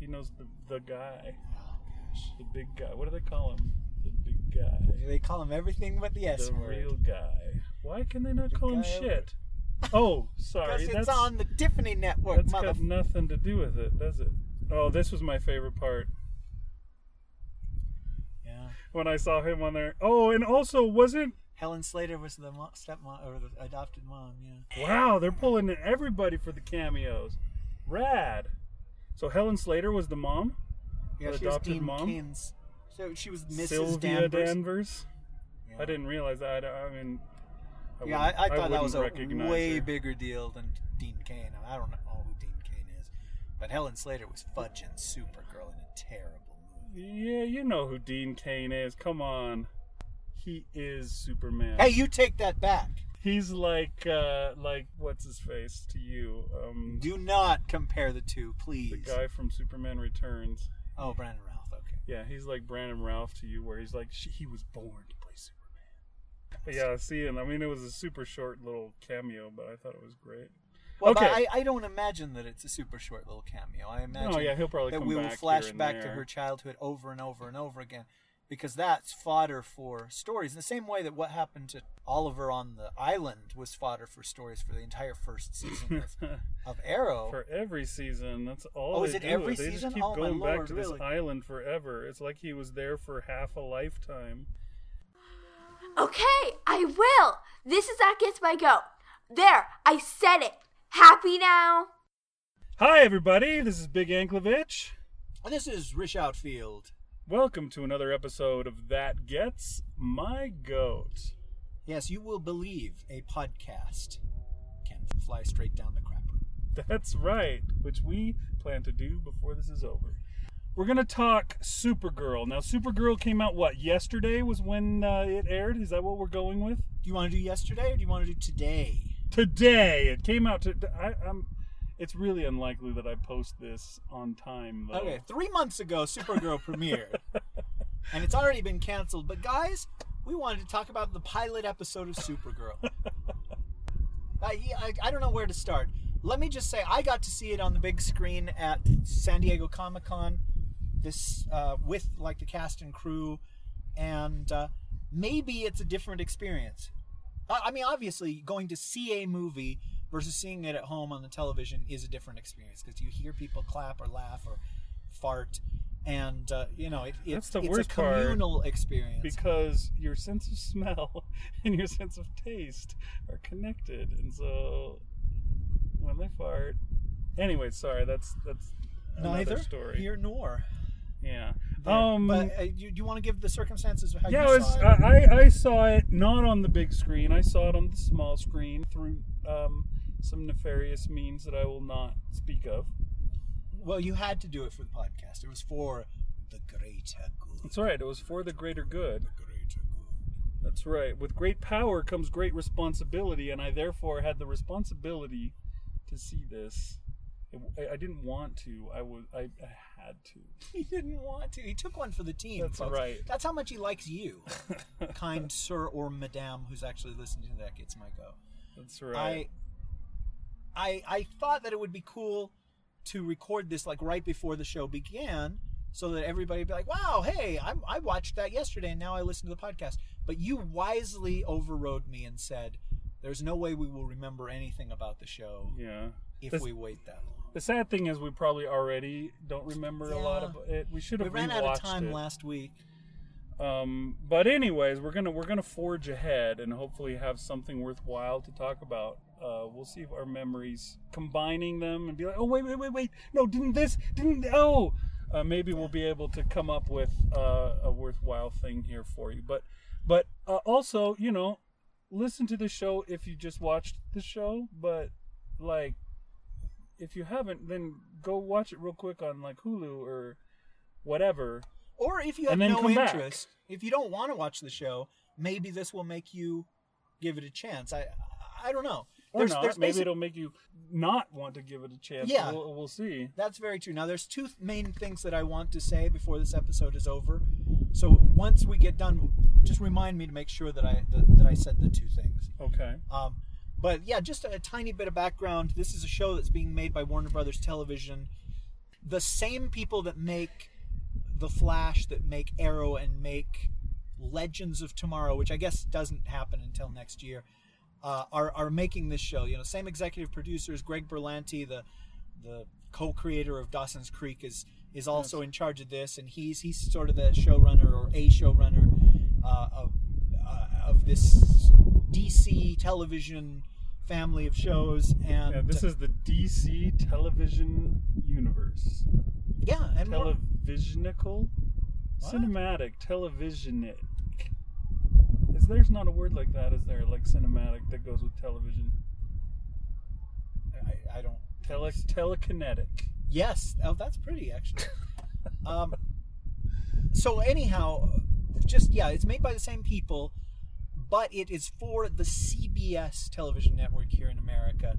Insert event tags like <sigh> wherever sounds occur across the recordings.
He knows the the guy, Oh gosh. the big guy. What do they call him? The big guy. They call him everything but the S the word. real guy. Why can they not call him shit? <laughs> Oh, sorry. Because it's on the Tiffany Network, that's mother. got nothing to do with it, does it? Oh, this was my favorite part Yeah. when I saw him on there. Oh, and also wasn't Helen Slater was the mo- stepmom or the adopted mom. Yeah. wow? They're pulling in everybody for the cameos. Rad. So Helen Slater was the mom. Yeah, The she was adopted Dean mom? Cain's. So she was Mrs. Sylvia Danvers. Danvers. Yeah. I didn't realize that. I, I mean, I yeah, I, I thought that was a way her. bigger deal than Dean Cain. I don't know who Dean Cain is, but Helen Slater was fudging Supergirl in a terrible movie. Yeah, you know who Dean Cain is. Come on. He is Superman. Hey, you take that back. He's like uh like what's his face to you? Um Do not compare the two, please. the guy from Superman Returns. Oh, Brandon Routh. Okay. Yeah, he's like Brandon Routh to you where he's like he was born to play Superman. But yeah, see, and I mean it was a super short little cameo, but I thought it was great. Well, Okay. but I, I don't imagine that it's a super short little cameo. I imagine Oh yeah, he'll probably that we will back flash back to her childhood over and over and over again because that's fodder for stories in the same way that what happened to oliver on the island was fodder for stories for the entire first season of, <laughs> of arrow for every season. That's all. Oh, they is it do. every they season? Just keep Oh, my going back to really? this island forever. It's like he was there for half a lifetime. Okay, I will. This is That Gets My Goat. There, I said it. Happy now? Hi, everybody. This is Big Anklevich. and this is rish outfield Welcome to another episode of That Gets My Goat. yes you will believe a podcast can fly straight down the crapper That's right, which we plan to do before this is over. We're going to talk Supergirl. Now, Supergirl came out, what, yesterday was when uh, it aired? Is that what we're going with? do you want to do yesterday or do you want to do today Today. It came out to. I, I'm. It's really unlikely that I post this on time, though. Okay, three months ago, Supergirl <laughs> premiered, and it's already been canceled. But guys, we wanted to talk about the pilot episode of Supergirl. <laughs> I, I, I don't know where to start. Let me just say, I got to see it on the big screen at San Diego Comic Con, this uh, with like the cast and crew, and uh, maybe it's a different experience. I, I mean, obviously, going to see a movie versus seeing it at home on the television is a different experience because you hear people clap or laugh or fart, and uh, you know it, it, the it's worst a part, communal experience. Because your sense of smell <laughs> and your sense of taste are connected, and so when they fart. Anyway, sorry. That's that's another Neither story. here nor yeah. there. Um. but uh, you, do you want to give the circumstances of how yeah, you was, saw it? I, I I saw it not on the big screen. I saw it on the small screen through um, some nefarious means that I will not speak of. well, you had to do it for the podcast. It was for the greater good. That's right. It was for the greater good. The greater good. That's right. With great power comes great responsibility, and I therefore had the responsibility to see this. I, I didn't want to. I was. I, I had to. <laughs> He didn't want to. He took one for the team. That's folks. right. That's how much he likes you, <laughs> kind sir or madame who's actually listening to that gets my go. That's right. I, I, I thought that it would be cool to record this like right before the show began, so that everybody would be like, "Wow, hey, I, I watched that yesterday, and now I listen to the podcast." But you wisely overrode me and said, "There's no way we will remember anything about the show yeah. if This- we wait that long." The sad thing is, we probably already don't remember a lot of it. We should We have ran out of time it. last week. Um, but anyways, we're gonna we're gonna forge ahead and hopefully have something worthwhile to talk about. Uh, we'll see if our memories combining them and be like, oh wait wait wait wait no didn't this didn't oh uh, maybe we'll be able to come up with uh, a worthwhile thing here for you. But but uh, also you know listen to the show if you just watched the show, but like if you haven't, then go watch it real quick on like Hulu or whatever. Or if you have no come back. interest, if you don't want to watch the show, maybe this will make you give it a chance. I I don't know. Or There's- not. there's Maybe it'll make you not want to give it a chance. Yeah. We'll, we'll see. That's very true. Now, there's two main things that I want to say before this episode is over. So once we get done, just remind me to make sure that I that, that I said the two things. Okay. Um, but yeah, just a, tiny bit of background. This is a show that's being made by Warner Brothers Television. the same people that make the Flash, that make Arrow, and make Legends of Tomorrow, which I guess doesn't happen until next year, uh, are are making this show. You know, same executive producers. Greg Berlanti, the the co-creator of Dawson's Creek, is is also in charge of this, and he's he's sort of the showrunner or a showrunner uh, of uh, of this DC television family of shows. And Yeah, this is the DC television universe. yeah, and Televisionical? What? Cinematic, televisionic. There's not a word like that, is there? Like cinematic that goes with television. I, I don't. Tele telekinetic. Yes, oh, that's pretty actually. <laughs> um, so anyhow, just yeah, it's made by the same people, but it is for the CBS television network here in America,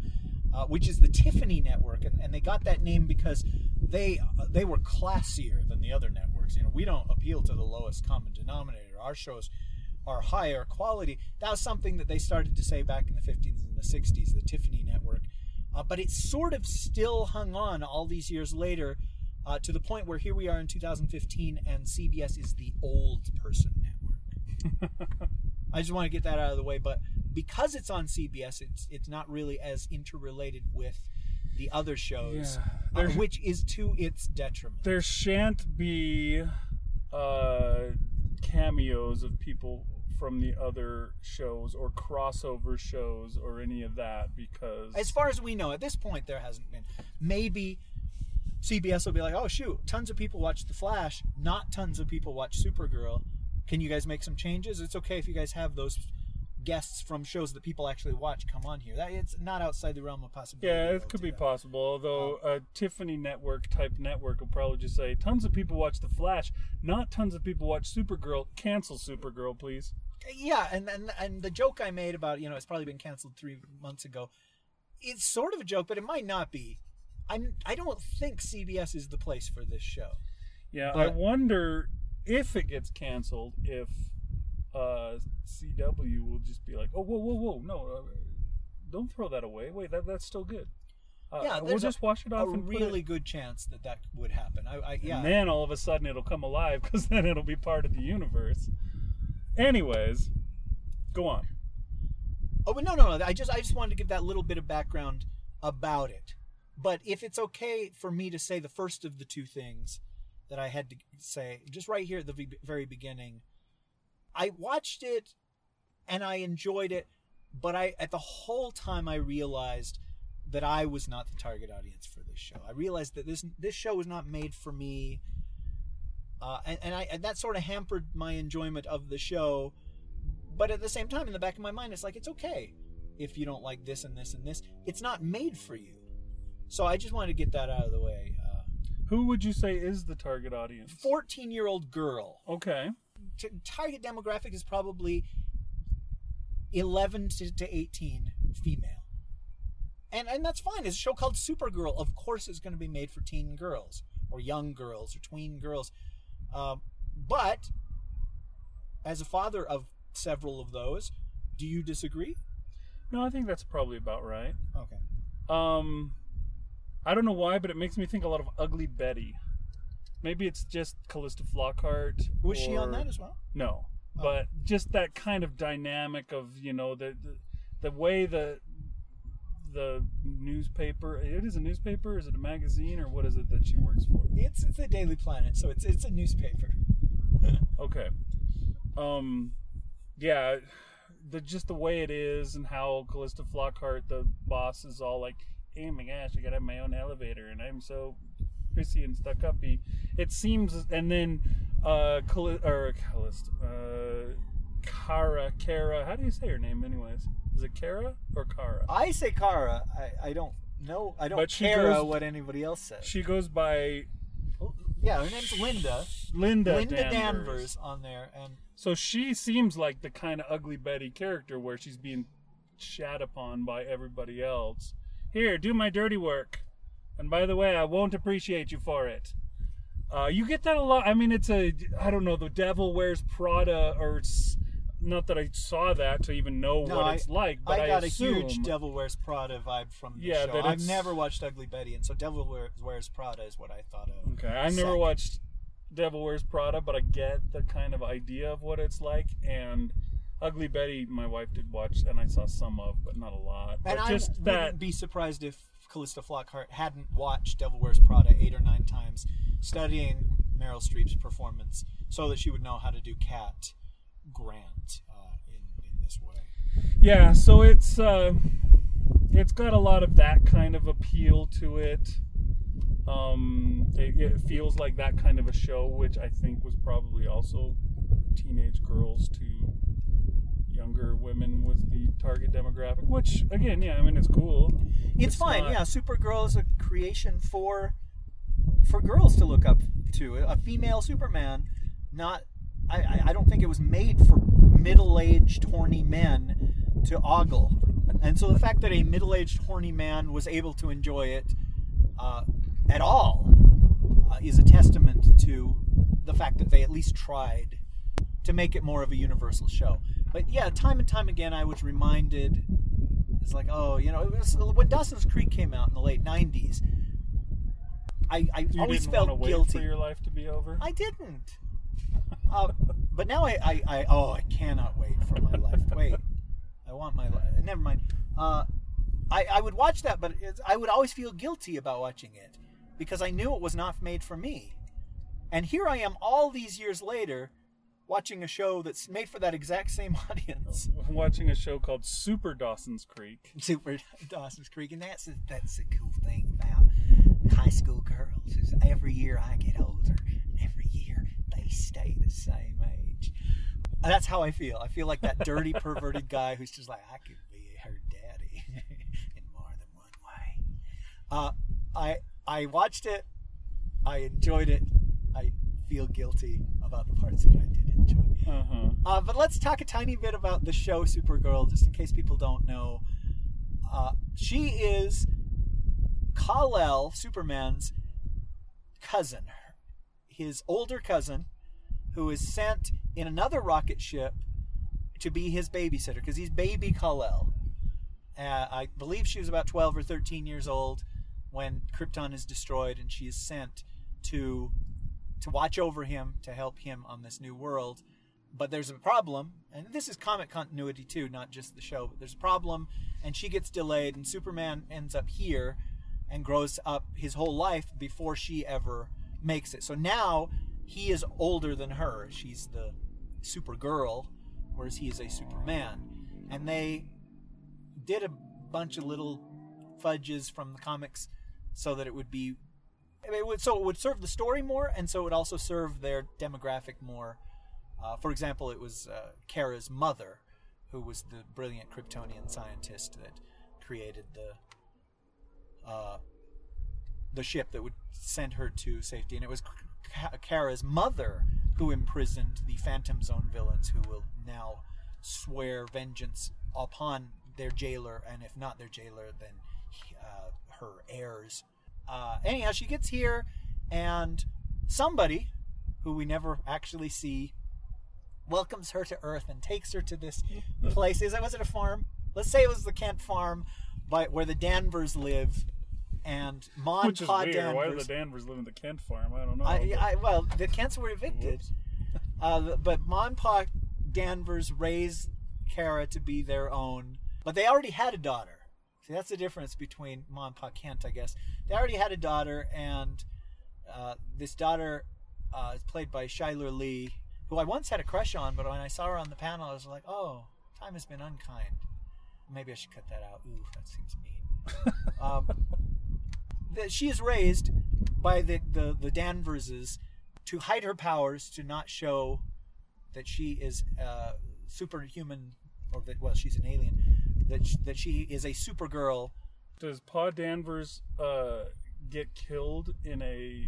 uh, which is the Tiffany network, and, and they got that name because they they were classier than the other networks. You know, we don't appeal to the lowest common denominator. Our shows are higher quality. That was something that they started to say back in the 50s and the 60s, the Tiffany network. Uh, but it sort of still hung on all these years later uh, to the point where here we are in 2015 and CBS is the old person network. <laughs> I just want to get that out of the way, but because it's on CBS, it's it's not really as interrelated with the other shows, Yeah. uh, which is to its detriment. There shan't be uh, cameos of people from the other shows or crossover shows or any of that because As far as we know, at this point, there hasn't been. Maybe CBS will be like, "Oh shoot, tons of people watch The Flash, not tons of people watch Supergirl. Can you guys make some changes? It's okay if you guys have those guests from shows that people actually watch come on here. That it's not outside the realm of possibility. Yeah, it could be that. possible. Although um, a Tiffany network type network will probably just say tons of people watch The Flash, not tons of people watch Supergirl. Cancel Supergirl, please. Yeah, and, and and the joke I made about you know it's probably been canceled three months ago. It's sort of a joke, but it might not be. I'm I don't think CBS is the place for this show. Yeah, I wonder if it gets canceled, if uh, CW will just be like, "Oh, whoa, whoa, whoa, no, uh, don't throw that away. Wait, that that's still good. Uh, Yeah, we'll a- just wash it A off and put it- really good chance that that would happen. I, I yeah. And then all of a sudden it'll come alive <laughs> because then it'll be part of the universe. Anyways, go on. Oh, but no, no, no. I just, I just wanted to give that little bit of background about it. But if it's okay for me to say the first of the two things that I had to say, just right here at the very beginning, I watched it and I enjoyed it, but I, at the whole time, I realized that I was not the target audience for this show. I realized that this this show was not made for me, uh, and, and I and that sort of hampered my enjoyment of the show but at the same time in the back of my mind it's like it's okay if you don't like this and this and this it's not made for you so i just wanted to get that out of the way uh, Who would you say is the target audience? 14 year old girl Okay. T- target demographic is probably 11 to, to 18 female. And and that's fine. It's a show called supergirl. Of course it's going to be made for teen girls or young girls or tween girls. Um, but as a father of several of those do you disagree? No, I think that's probably about right. okay. Um, I don't know why, but it makes me think a lot of Ugly Betty. Maybe it's just Calista Flockhart. Was she on that as well? No, Oh. but just that kind of dynamic of you know the the, the way the the newspaper it is a newspaper is it a magazine or what is it that she works for It's it's the Daily Planet, so it's it's a newspaper. <laughs> okay um yeah the just the way it is and how Calista Flockhart the boss is all like oh my gosh I gotta have my own elevator and I'm so prissy and stuck uppy it seems and then uh Calli- or uh Kara Kara how do you say her name anyways is it Kara or Kara I say Kara. I, I don't know. I don't But care goes- what anybody else says. she goes by yeah, her name's Linda. Linda, Linda Danvers. Danvers. on there, and So she seems like the kind of ugly Betty character where she's being shat upon by everybody else. Here, do my dirty work. And by the way, I won't appreciate you for it. Uh, you get that a lot. I mean, it's a, I don't know, the devil wears Prada or not that I saw that to even know No, what I- it's like, but I, I got assume, a huge Devil Wears Prada vibe from the Yeah, show. I've never watched Ugly Betty, and so Devil Wears, Prada is what I thought of. Okay, I never watched Devil Wears Prada, but I get the kind of idea of what it's like. And Ugly Betty, my wife did watch, and I saw some of, but not a lot. And but I just wouldn't that, be surprised if Calista Flockhart hadn't watched Devil Wears Prada eight or nine times, studying Meryl Streep's performance so that she would know how to do Cat Grant uh, in, in this way. yeah. So it's uh, it's got a lot of that kind of appeal to it. Um, it, it feels like that kind of a show, which I think was probably also teenage girls to younger women was the target demographic. Which again, yeah, I mean it's cool. It's, fine, not- yeah. Supergirl is a creation for for girls to look up to. A female Superman, not. I, I- I don't think it was made for middle-aged horny men to ogle, and so the fact that a middle-aged horny man was able to enjoy it uh, at all uh, is a testament to the fact that they at least tried to make it more of a universal show. But yeah, time and time again, I was reminded. It's like, oh, you know, it was when Dawson's Creek came out in the late '90s. I, I You always felt want to wait guilty. for your life to be over. I didn't. Uh, but now I, I, I, oh, I cannot wait for my life. Wait, <laughs> I want my life. Never mind. Uh, I, I would watch that, but it's, I would always feel guilty about watching it because I knew it was not made for me. And here I am, all these years later, watching a show that's made for that exact same <laughs> audience. watching a show called Super Dawson's Creek. Super Dawson's Creek, and that's a, that's the cool thing about high school girls is every year I get older, and every year they stay the same age. That's how I feel. I feel like that dirty, <laughs> perverted guy who's just like, I could be her daddy <laughs> in more than one way. Uh, I I watched it. I enjoyed it. I feel guilty about the parts that I did enjoy. Uh huh. Uh, but let's talk a tiny bit about the show Supergirl, just in case people don't know. Uh, she is Kal-El, Superman's cousin, his older cousin, who is sent in another rocket ship to be his babysitter because he's baby Kal-El. Uh, I believe she was about 12 or 13 years old when Krypton is destroyed, and she is sent to to watch over him to help him on this new world. But there's a problem, and this is comic continuity too, not just the show. But there's a problem, and she gets delayed, and Superman ends up here and grows up his whole life before she ever makes it. So now he is older than her. She's the Supergirl, whereas he is a Superman. And they did a bunch of little fudges from the comics so that it would be it would, so it would serve the story more, and so it would also serve their demographic more. Uh, for example, it was uh, Kara's mother, who was the brilliant Kryptonian scientist that created the uh, the ship that would send her to safety, and it was Kara's mother who imprisoned the Phantom Zone villains, who will now swear vengeance upon their jailer, and if not their jailer, then uh, her heirs. Uh, anyhow, she gets here, and somebody who we never actually see welcomes her to Earth and takes her to this place. Is it was it a farm? Let's say it was the Kent farm, by where the Danvers live, and Mon Which is Pa weird. Danvers. Why do the Danvers live in the Kent farm? I don't know. I, I, well, the Kents were evicted, uh, but Mon Pa Danvers raised Kara to be their own, but they already had a daughter. See, that's the difference between Mon Pa Kent, I guess. They already had a daughter, and uh, this daughter uh, is played by Chyler Leigh, who I once had a crush on, but when I saw her on the panel, I was like, oh, time has been unkind. Maybe I should cut that out. Ooh, that seems mean. <laughs> um, that she is raised by the, the, the Danverses to hide her powers, to not show that she is uh, superhuman, or that, well, she's an alien, that, sh- that she is a supergirl. Does Pa Danvers uh, get killed in a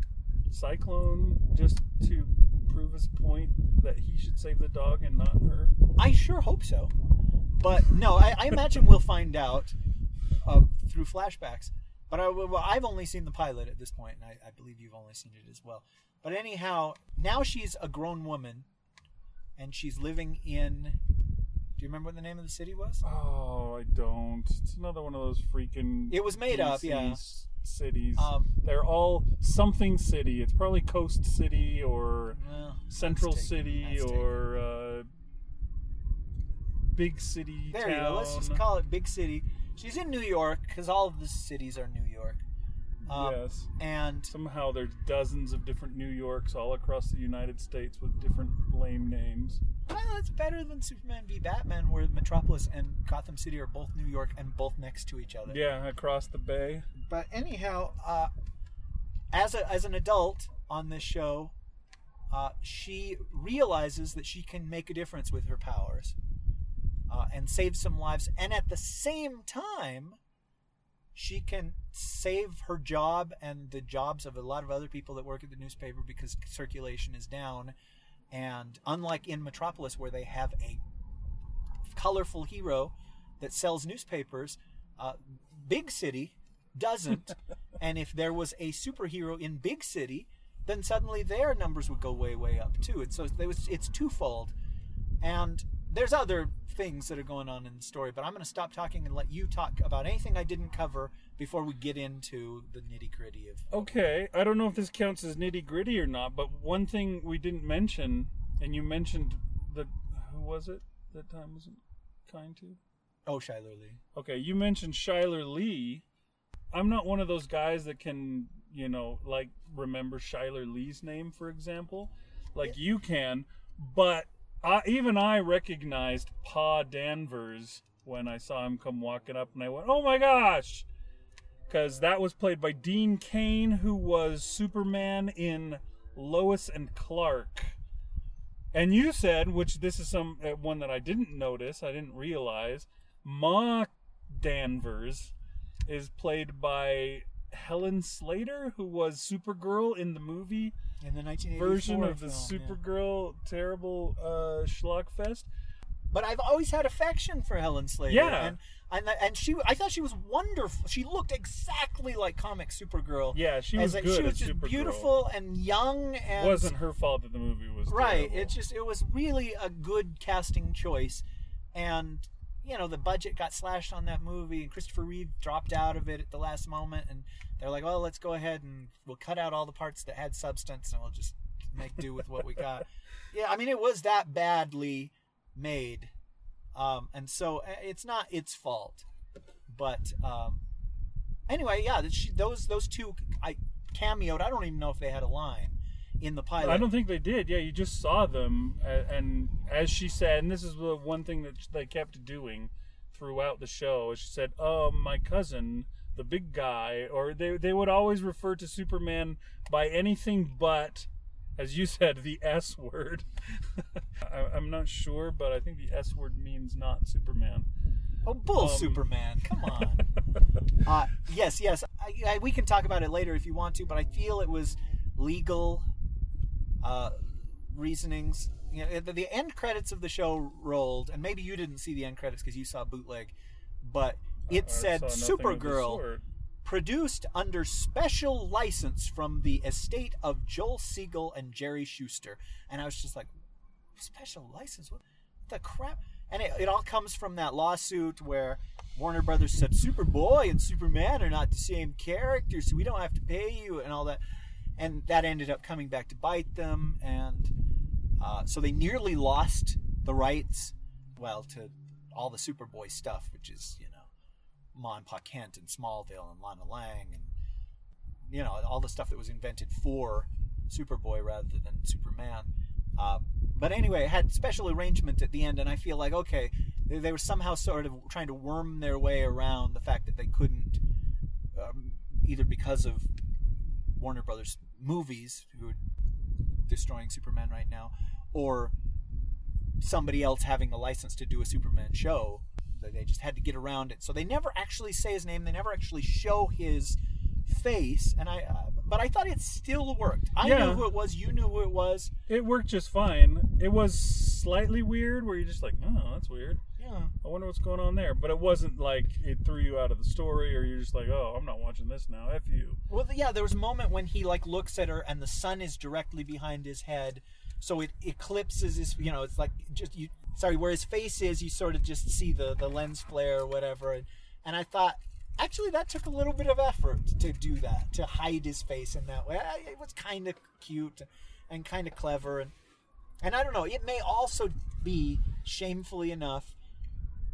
cyclone just to prove his point that he should save the dog and not her? I sure hope so. But no, I, I imagine we'll find out uh, through flashbacks. But I, well, I've only seen the pilot at this point, and I, I believe you've only seen it as well. But anyhow, now she's a grown woman, and she's living in Do you remember what the name of the city was? Oh, I don't. It's another one of those freaking. It was made up, yeah. Cities. Um, They're all something city. It's probably Coast City or well, Central City or uh, Big City There town. you go. Let's just call it big city. She's in New York because all of the cities are New York. Um, yes. And Somehow there's dozens of different New Yorks all across the United States with different lame names. well, that's better than Superman v Batman, where Metropolis and Gotham City are both New York and both next to each other. Yeah, across the bay. But anyhow, uh, as a as an adult on this show, uh, she realizes that she can make a difference with her powers uh, and save some lives, and at the same time, she can save her job and the jobs of a lot of other people that work at the newspaper because circulation is down. And unlike in Metropolis, where they have a colorful hero that sells newspapers, uh, Big City doesn't. <laughs> and if there was a superhero in Big City, then suddenly their numbers would go way, way up too. And so there was, it's twofold. And there's other things that are going on in the story, but I'm going to stop talking and let you talk about anything I didn't cover before we get into the nitty gritty of. Okay, I don't know if this counts as nitty gritty or not, but one thing we didn't mention, and you mentioned the who was it that time wasn't kind to? Oh, Chyler Leigh. Okay, you mentioned Chyler Leigh. I'm not one of those guys that can, you know, like remember Chyler Leigh's name, for example, like you can. But I, even I recognized Pa Danvers when I saw him come walking up, and I went, "Oh my gosh!" Because that was played by Dean Cain, who was Superman in Lois and Clark. And you said, which this is some uh, one that I didn't notice, I didn't realize, Ma Danvers is played by Helen Slater, who was Supergirl in the movie In the 1984 version of the film, yeah. Supergirl terrible uh, schlockfest. But I've always had affection for Helen Slater. Yeah. And and, and she, I thought she was wonderful. She looked exactly like comic Supergirl. Yeah, she was a- good She was just Supergirl. beautiful and young And It wasn't her fault that the movie was right. terrible. It just it was really a good casting choice, and you know the budget got slashed on that movie, and Christopher Reeve dropped out of it at the last moment, and they're like, well, let's go ahead and we'll cut out all the parts that had substance, and we'll just make do with what we got. <laughs> yeah, I mean it was that badly made, um, and so uh, it's not its fault, but um, anyway, yeah, those those two I cameoed. I don't even know if they had a line in the pilot. I don't think they did. Yeah, you just saw them, and as she said, and this is the one thing that they kept doing throughout the show. is She said, "Oh, my cousin, the big guy," or they they would always refer to Superman by anything but, as you said, the S word. <laughs> I, I'm not sure, but I think the S word means not Superman. Oh, bull Um, Superman! Come <laughs> on. uh, yes, yes. I, I, we can talk about it later if you want to, but I feel it was legal uh, reasonings. You know, the, the end credits of the show rolled, and maybe you didn't see the end credits because you saw bootleg, but it I said saw nothing of the Supergirl produced under special license from the estate of Joel Siegel and Jerry Shuster. And I was just like, special license? What the crap? And it, it all comes from that lawsuit where Warner Brothers said Superboy and Superman are not the same characters, so we don't have to pay you and all that. And that ended up coming back to bite them. And uh, so they nearly lost the rights, well, to all the Superboy stuff, which is, you know, Ma and Pa Kent and Smallville and Lana Lang and you know all the stuff that was invented for Superboy rather than Superman. Uh, but anyway, it had special arrangement at the end, and I feel like okay, they, they were somehow sort of trying to worm their way around the fact that they couldn't, um, either because of Warner Brothers movies, who are destroying Superman right now, or somebody else having a license to do a Superman show. They just had to get around it. So they never actually say his name. They never actually show his face. And I, uh, but I thought it still worked. I Yeah. knew who it was. You knew who it was. It worked just fine. It was slightly weird, where you're just like, "Oh, that's weird." Yeah. I wonder what's going on there. But it wasn't like it threw you out of the story, or you're just like, "Oh, I'm not watching this now." F you. Well, yeah. There was a moment when he like looks at her, and the sun is directly behind his head, so it eclipses his. You know, it's like just you. sorry, where his face is, you sort of just see the the lens flare or whatever. And, and I thought, actually, that took a little bit of effort to do that, to hide his face in that way. It was kind of cute and kind of clever, and and I don't know. It may also be shamefully enough,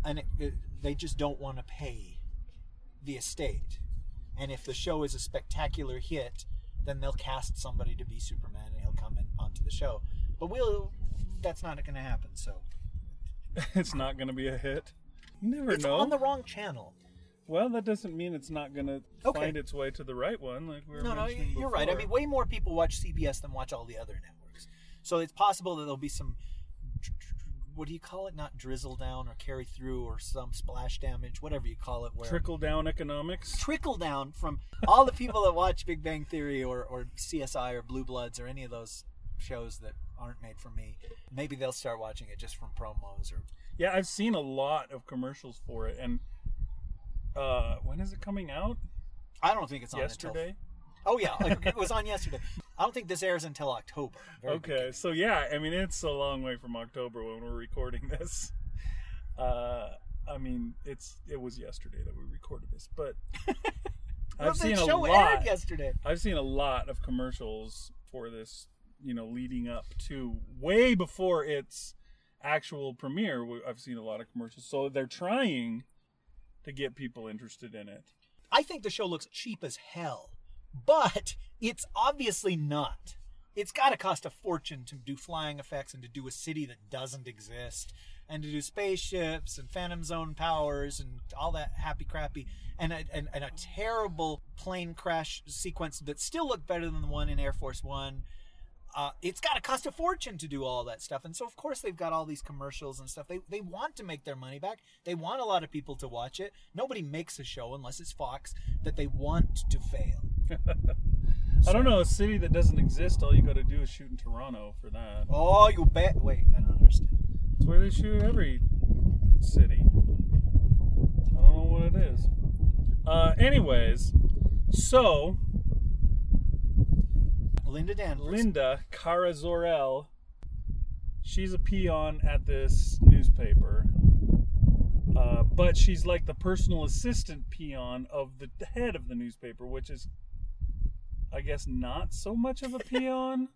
and it, uh, it, they just don't want to pay the estate. And if the show is a spectacular hit, then they'll cast somebody to be Superman, and he'll come in onto the show. But we'll. That's not going to happen. So <laughs> it's not going to be a hit. You never it's know. on the wrong channel. Well, that doesn't mean it's not going to Okay. find its way to the right one, like we were No, no, you're right. I mean, way more people watch CBS than watch all the other networks. So it's possible that there'll be some, what do you call it? Not drizzle down or carry through or some splash damage, whatever you call it. Where trickle down economics. trickle down from all the people that watch Big Bang Theory or, or CSI or Blue Bloods or any of those shows that aren't made for me. Maybe they'll start watching it just from promos or. Yeah, I've seen a lot of commercials for it, and uh, when is it coming out? I don't think it's on Yesterday. Until, oh yeah, like, it was on yesterday. I don't think this airs until October. Okay, beginning. so yeah, I mean it's a long way from October when we're recording this. Uh, I mean it's it was yesterday that we recorded this, but <laughs> I've seen a show lot. aired yesterday. I've seen a lot of commercials for this, you know, leading up to way before its actual premiere. I've seen a lot of commercials, so they're trying to get people interested in it. I think the show looks cheap as hell, but it's obviously not. It's got to cost a fortune to do flying effects and to do a city that doesn't exist and to do spaceships and Phantom Zone powers and all that happy crappy and a, and, and a terrible plane crash sequence that still looked better than the one in Air Force One. Uh, it's got to cost a fortune to do all that stuff, and so of course they've got all these commercials and stuff. They they want to make their money back. They want a lot of people to watch it. Nobody makes a show unless it's Fox that they want to fail. <laughs> I don't know a city that doesn't exist. All you got to do is shoot in Toronto for that. Oh, you bet. Wait, I don't understand. It's where they shoot every city. I don't know what it is. Uh, anyways, so Linda Danvers. Linda Kara Zor-El, she's a peon at this newspaper. Uh, but she's like the personal assistant peon of the head of the newspaper, which is, I guess, not so much of a <laughs> peon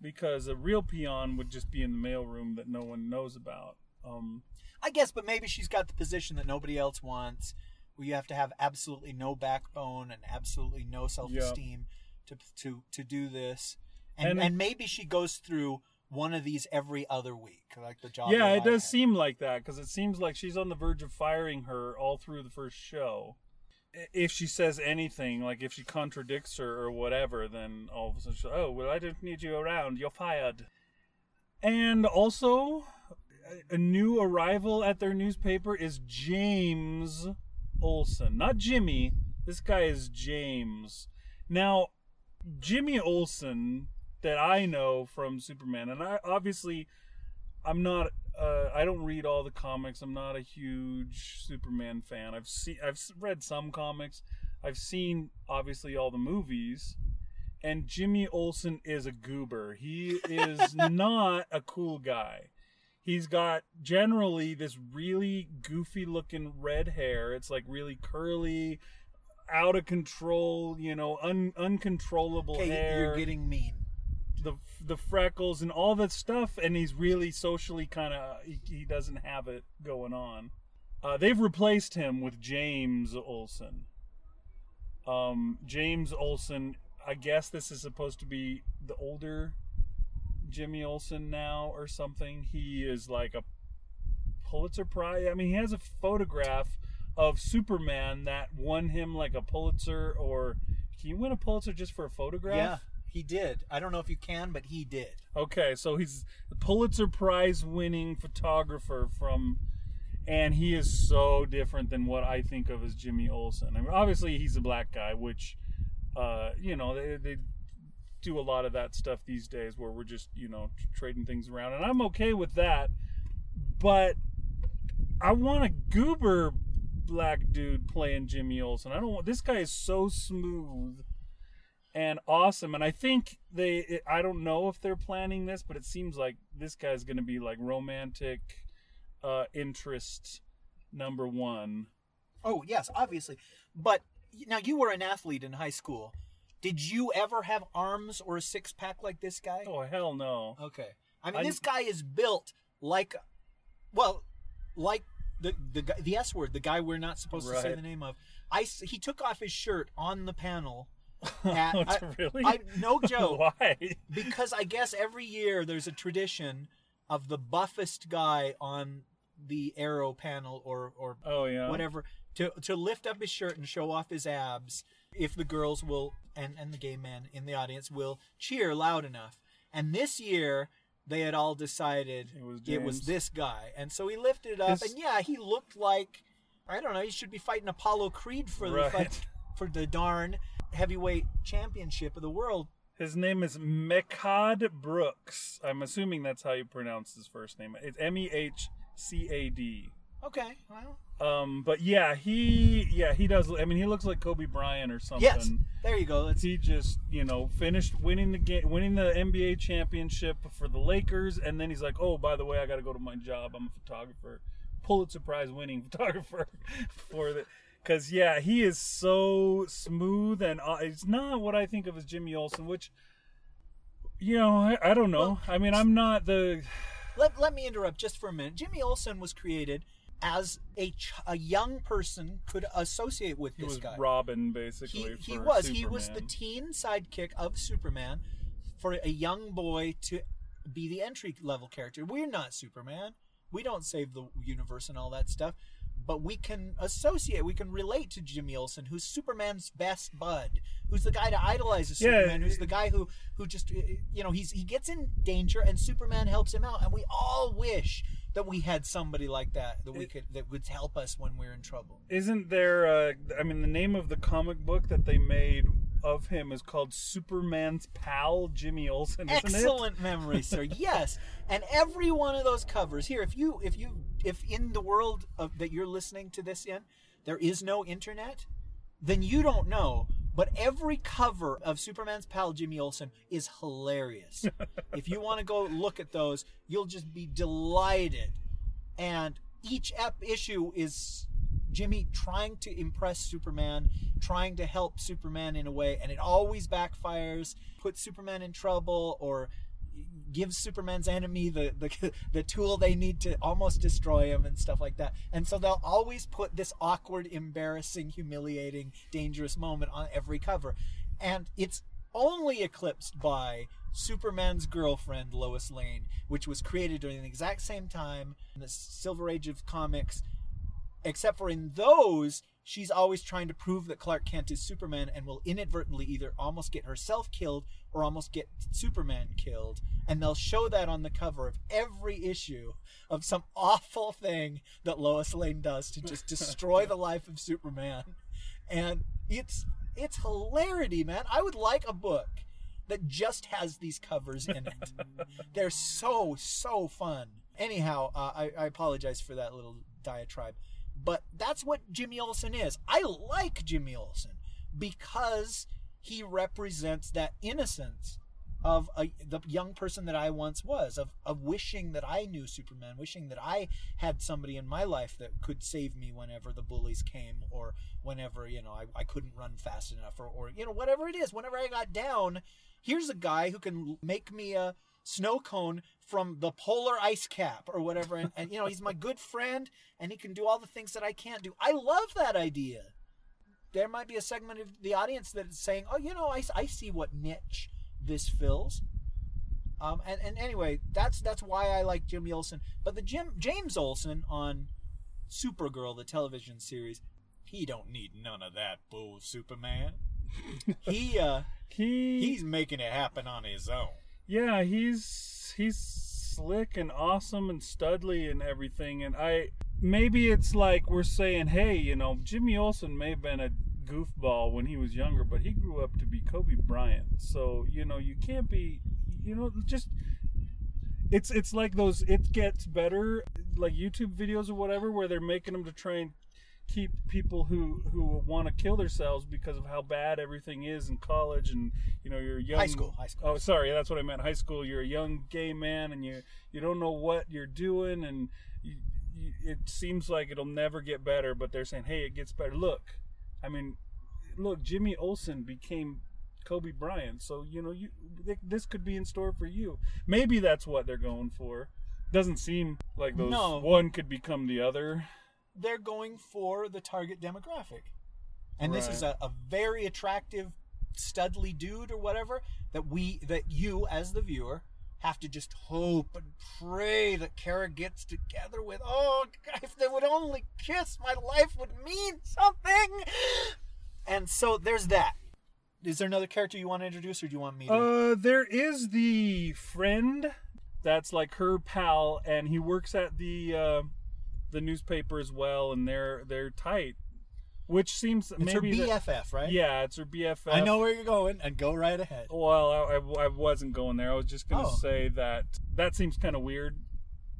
because a real peon would just be in the mailroom that no one knows about. Um, I guess, but maybe she's got the position that nobody else wants, where you have to have absolutely no backbone and absolutely no self-esteem to to to do this, and, And- and maybe she goes through one of these every other week, like the job. yeah, it I does had. seem like that because it seems like she's on the verge of firing her all through the first show. If she says anything, like if she contradicts her or whatever, then all of a sudden, she'll, oh well, I don't need you around. You're fired. And also, a- a new arrival at their newspaper is James Olsen, not Jimmy. This guy is James. Now, Jimmy Olsen that I know from Superman, and I obviously I'm not. Uh, I don't read all the comics. I'm not a huge Superman fan. I've seen. I've read some comics. I've seen obviously all the movies. And Jimmy Olsen is a goober. He is <laughs> not a cool guy. He's got generally this really goofy looking red hair. It's like really curly, out of control, you know, un, uncontrollable Okay, hair you're getting mean. the the freckles and all that stuff, and he's really socially kind of he, he doesn't have it going on. Uh, they've replaced him with James Olsen. Um, James Olsen, I guess this is supposed to be the older Jimmy Olsen now or something. He is like a Pulitzer Prize. I mean, he has a photograph of Superman that won him like a Pulitzer or. Can you win a Pulitzer just for a photograph? Yeah, he did. I don't know if you can, but he did. Okay, so he's the Pulitzer Prize winning photographer from and he is so different than what I think of as Jimmy Olsen. I mean, obviously he's a black guy, which uh, you know, they, they do a lot of that stuff these days where we're just, you know, trading things around and I'm okay with that. But I want a goober black dude playing Jimmy Olsen. I don't want this guy is so smooth and awesome. And I think they, I don't know if they're planning this, but it seems like this guy's going to be like romantic uh, interest number one. Oh yes, obviously. But now you were an athlete in high school. Did you ever have arms or a six pack like this guy? Oh hell no! Okay. I mean, I- this guy is built like, well, like the the the S word, the guy we're not supposed to say the name of. I he took off his shirt on the panel. <laughs> At, Oh, I- really? I, no <laughs> joke. Why? because I guess every year there's a tradition of the buffest guy on the arrow panel or or Oh yeah. whatever to to lift up his shirt and show off his abs if the girls will and and the gay men in the audience will cheer loud enough. And this year they had all decided It was it was this guy, and so he lifted it up, His- and yeah, he looked like I don't know. He should be fighting Apollo Creed for the Right. fight, for the darn heavyweight championship of the world. His name is Mehcad Brooks. I'm assuming that's how you pronounce his first name. It's M E H C A D. Okay, well, Um, but yeah, he yeah he does. I mean, he looks like Kobe Bryant or something. yes, there you go. Let's He just you know finished winning the game, winning the NBA championship for the Lakers, and then he's like, oh, by the way, I got to go to my job. I'm a photographer, Pulitzer Prize winning <laughs> photographer for the. Because yeah, he is so smooth and uh, it's not what I think of as Jimmy Olsen, which you know I, I don't know. Well, I mean, I'm not the <sighs> let, let me interrupt just for a minute. Jimmy Olsen was created as a ch- a young person could associate with he this was guy. Robin basically. he, he was he was the teen sidekick of Superman for a young boy to be the entry level character. We're not Superman. We don't save the universe and all that stuff, but we can associate, we can relate to Jimmy Olsen, who's Superman's best bud, who's the guy to idolize as Yeah, Superman, who's the guy who who just you know he's he gets in danger and Superman helps him out, and we all wish that we had somebody like that that we could that would help us when we're in trouble. Isn't there? Uh, I mean, the name of the comic book that they made of him is called Superman's pal Jimmy Olsen. Isn't Excellent memory, sir. <laughs> Yes, and every one of those covers here. If you, if you, if in the world of, that you're listening to this in, there is no internet, then you don't know. But every cover of Superman's pal Jimmy Olsen is hilarious. <laughs> if you want to go look at those, you'll just be delighted. And each ep issue is Jimmy trying to impress Superman, trying to help Superman in a way, and it always backfires, puts Superman in trouble, or gives Superman's enemy the, the <laughs> the tool they need to almost destroy him and stuff like that. And so they'll always put this awkward, embarrassing, humiliating, dangerous moment on every cover. And it's only eclipsed by Superman's girlfriend, Lois Lane, which was created during the exact same time in the Silver Age of comics except for in those she's always trying to prove that Clark Kent is Superman and will inadvertently either almost get herself killed or almost get Superman killed. And they'll show that on the cover of every issue of some <laughs> awful thing that Lois Lane does to just destroy <laughs> the life of Superman. And it's it's hilarity man. I would like a book that just has these covers in it. <laughs> They're so so fun. Anyhow uh, I, I apologize for that little diatribe but that's what Jimmy Olsen is. I like Jimmy Olsen because he represents that innocence of a, the young person that I once was, of, of wishing that I knew Superman, wishing that I had somebody in my life that could save me whenever the bullies came or whenever, you know, I, I couldn't run fast enough or, or, you know, whatever it is, whenever I got down, here's a guy who can make me a snow cone from the polar ice cap or whatever. And, and, you know, he's my good friend and he can do all the things that I can't do. I love that idea. There might be a segment of the audience that is saying, oh, you know, I, I see what niche this fills. Um, and, and anyway, that's that's why I like Jimmy Olsen. But the Jim James Olsen on Supergirl, the television series, he don't need none of that bull, Superman. <laughs> he uh, He he's making it happen on his own. Yeah, he's he's slick and awesome and studly and everything. And I maybe it's like we're saying, hey, you know, Jimmy Olsen may have been a goofball when he was younger, but he grew up to be Kobe Bryant. So you know, you can't be, you know, just. It's it's like those it gets better like YouTube videos or whatever where they're making them to try and keep people who who want to kill themselves because of how bad everything is in college and you know you're young High school, high school. Oh, sorry, that's what I meant. High school. You're a young gay man, and you you don't know what you're doing, and you, y- it seems like it'll never get better, but they're saying, "Hey, it gets better." Look, I mean, look, Jimmy Olsen became Kobe Bryant, so you know, you this could be in store for you. Maybe that's what they're going for. Doesn't seem like those No. one could become the other. They're going for the target demographic. And this is a, a very attractive, studly dude or whatever that we that you as the viewer have to just hope and pray that Kara gets together with. Oh, if they would only kiss, my life would mean something. And so there's that. Is there another character you want to introduce, or do you want me to? Uh, there is the friend that's like her pal, and he works at the uh, the newspaper as well, and they're they're tight, which seems it's her maybe that- BFF, right? yeah, it's her BFF. I know where you're going, and go right ahead. Well, I, I, I wasn't going there. I was just gonna Oh. say that that seems kind of weird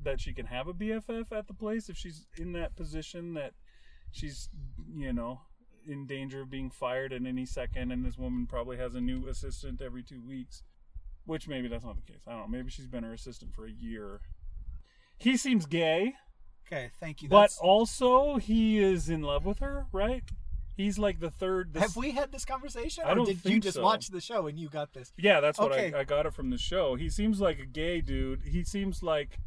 that she can have a BFF at the place if she's in that position that she's you know in danger of being fired at any second, and this woman probably has a new assistant every two weeks. Which maybe that's not the case. I don't know. Maybe she's been her assistant for a year. He seems gay, Okay, thank you. but also he is in love with her, right? He's like the third. the have we had this conversation, I or don't did you just so. watch the show and you got this? Yeah, that's what Okay. I, I got it from the show. He seems like a gay dude. He seems like,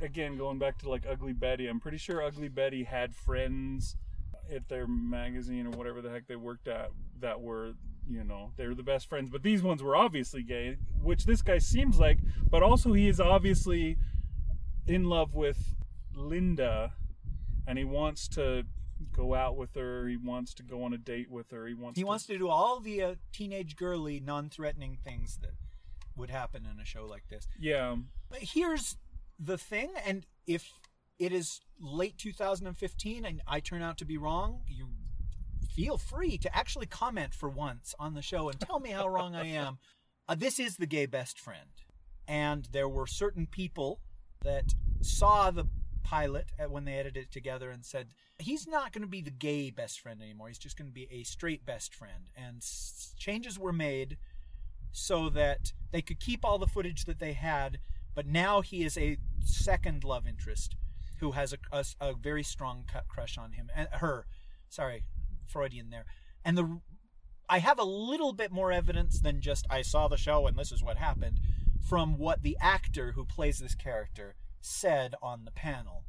again, going back to like Ugly Betty, I'm pretty sure Ugly Betty had friends at their magazine or whatever the heck they worked at that were, you know, they were the best friends. But these ones were obviously gay, which this guy seems like, but also he is obviously in love with Linda and he wants to go out with her. He wants to go on a date with her. He wants He to wants to do all the uh, teenage girly, non-threatening things that would happen in a show like this. Yeah. But here's the thing, and if it is late 2015 and I turn out to be wrong, you feel free to actually comment for once on the show and tell me how wrong I am. Uh, this is the gay best friend, and there were certain people that saw the pilot at- when they edited it together and said he's not going to be the gay best friend anymore. He's just going to be a straight best friend, and s- changes were made so that they could keep all the footage that they had, but now he is a second love interest who has a, a, a very strong cut crush on him and her. Sorry, Freudian there. And the I have a little bit more evidence than just I saw the show and this is what happened from what the actor who plays this character said on the panel.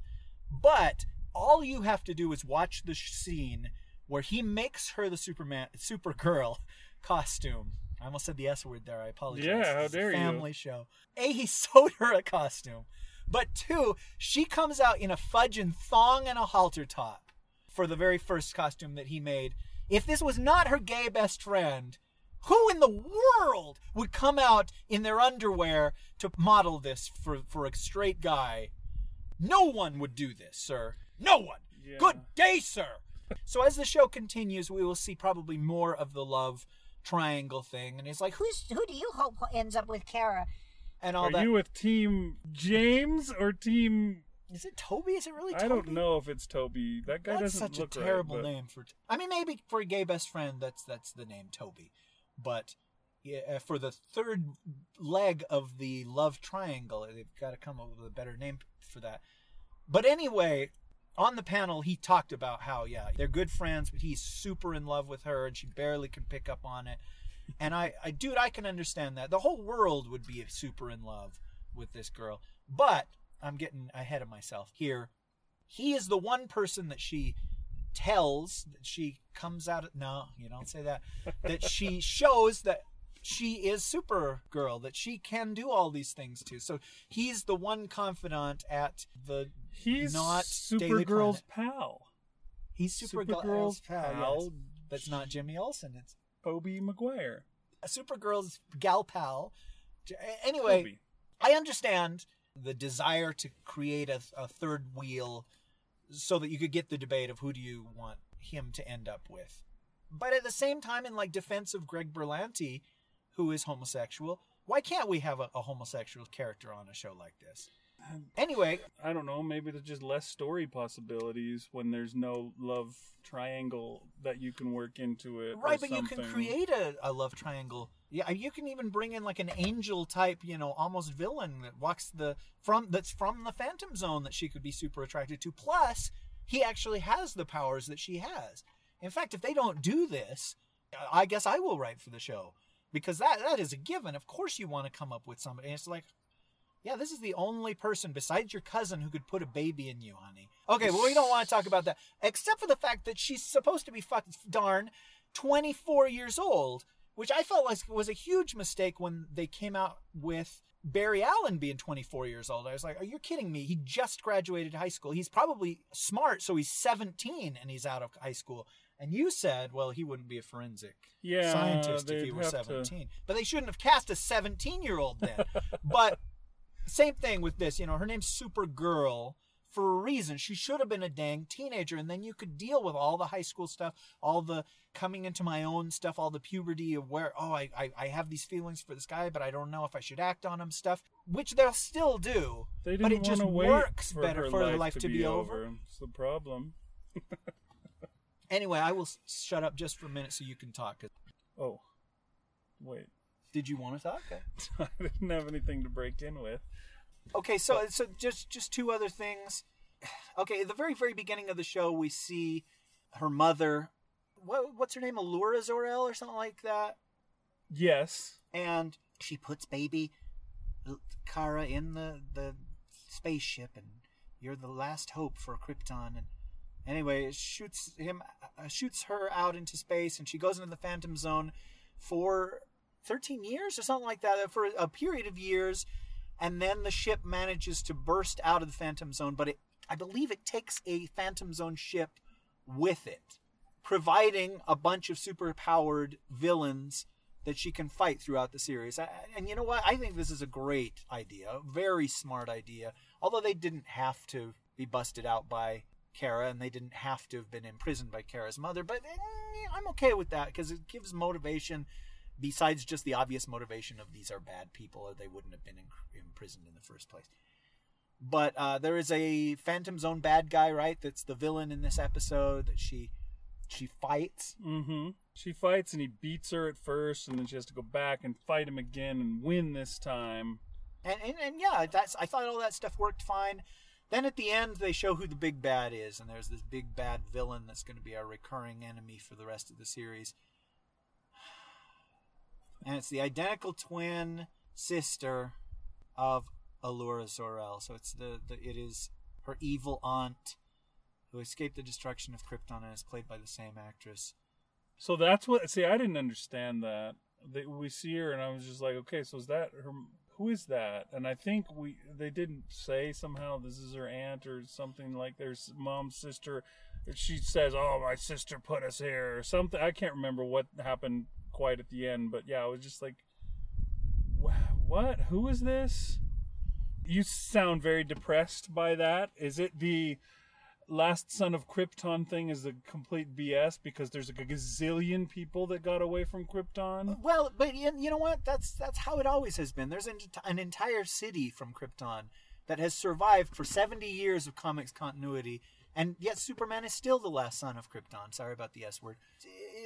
But all you have to do is watch the scene where he makes her the Superman Supergirl <laughs> costume. I almost said the S word there. I apologize. Yeah, how dare you. family show. A, he <laughs> sewed her a costume. But two, she comes out in a fudge and thong and a halter top for the very first costume that he made. If this was not her gay best friend, who in the world would come out in their underwear to model this for, for a straight guy? No one would do this, sir. No one. Yeah. Good day, sir. So as the show continues, we will see probably more of the love triangle thing, and he's like, "Who Who's who do you hope ends up with Kara? and all Are that. you with Team James or Team? Is it Toby? Is it really? Toby? I don't know if it's Toby. That guy That's doesn't even know. That's such look a right, terrible but- name for. I mean, maybe for a gay best friend, that's that's the name Toby, but yeah, uh, for the third leg of the love triangle, they've got to come up with a better name for that. But anyway, on the panel, he talked about how yeah, they're good friends, but he's super in love with her, and she barely can pick up on it. And I, I, dude, I can understand that. The whole world would be super in love with this girl, but I'm getting ahead of myself here he is the one person that she tells that she comes out of no you don't say that that she <laughs> shows that she is supergirl that she can do all these things too so he's the one confidant at the He's not Supergirl's pal, he's supergirl's Supergirl's pal, pal. yes. that's not jimmy olsen it's Tobey Maguire. a supergirl's gal pal anyway. I understand the desire to create a, a third wheel so that you could get the debate of who do you want him to end up with. But at the same time, in like defense of Greg Berlanti, who is homosexual, why can't we have a, a homosexual character on a show like this? Anyway, I don't know. Maybe there's just less story possibilities when there's no love triangle that you can work into it. or right, but you can create a, a love triangle Yeah, you can even bring in like an angel type, you know, almost villain that walks the from that's from the Phantom Zone that she could be super attracted to. Plus, he actually has the powers that she has. In fact, if they don't do this, I guess I will write for the show because that that is a given. Of course, you want to come up with somebody. And it's like, yeah, this is the only person besides your cousin who could put a baby in you, honey. Okay, well, we don't want to talk about that, except for the fact that she's supposed to be fucking darn 24 years old, which I felt like was a huge mistake when they came out with Barry Allen being 24 years old. I was like, are you kidding me? He just graduated high school. He's probably smart, so he's 17 and he's out of high school. And you said, well, he wouldn't be a forensic Yeah, scientist if he were have to- 17. But they shouldn't have cast a 17 year old then. <laughs> but same thing with this. You know, her name's Supergirl for a reason. She should have been a dang teenager, and then you could deal with all the high school stuff, all the coming into my own stuff, all the puberty of where, oh, I, I, I have these feelings for this guy, but I don't know if I should act on him stuff, which they'll still do. They but it just works for better for life, life to, be, over. It's the problem. <laughs> Anyway, I will shut up just for a minute so you can talk. Oh, wait. Did you want to talk? <laughs> I didn't have anything to break in with. Okay, so so just just two other things. Okay, at the very very beginning of the show, we see her mother. What what's her name? Alura Zor-El or something like that. Yes. And she puts baby Kara in the the spaceship, and you're the last hope for Krypton. And anyway, shoots him uh, shoots her out into space, and she goes into the Phantom Zone for 13 years or something like that, for a period of years and then the ship manages to burst out of the phantom zone but it i believe it takes a phantom zone ship with it providing a bunch of super powered villains that she can fight throughout the series and you know what i think this is a great idea a very smart idea although they didn't have to be busted out by Kara, and they didn't have to have been imprisoned by Kara's mother. But eh, I'm okay with that because it gives motivation besides just the obvious motivation of these are bad people or they wouldn't have been in, imprisoned in the first place. But uh, there is a Phantom Zone bad guy, right? That's the villain in this episode that she she fights. Mm-hmm. She fights and he beats her at first, and then she has to go back and fight him again and win this time. And, and and yeah, that's I thought all that stuff worked fine. Then at the end they show who the big bad is, and there's this big bad villain that's going to be our recurring enemy for the rest of the series. And it's the identical twin sister of Alura Zor-El. So it's the, the it is her evil aunt who escaped the destruction of Krypton and is played by the same actress. So that's what. See, I didn't understand that. They, we see her, and I was just like, okay, so is that her? Who is that? And I think we they didn't say somehow this is her aunt or something like their mom's sister. She says, "Oh, my sister put us here," or something. I can't remember what happened quite at the end, but yeah, I was just like, "What? Who is this?" You sound very depressed by that. Is it the last son of Krypton thing is a complete BS because there's like a gazillion people that got away from Krypton. Well, but you know what? That's that's how it always has been. There's an, an entire city from Krypton that has survived for 70 years of comics continuity, and yet Superman is still the last son of Krypton. Sorry about the S word.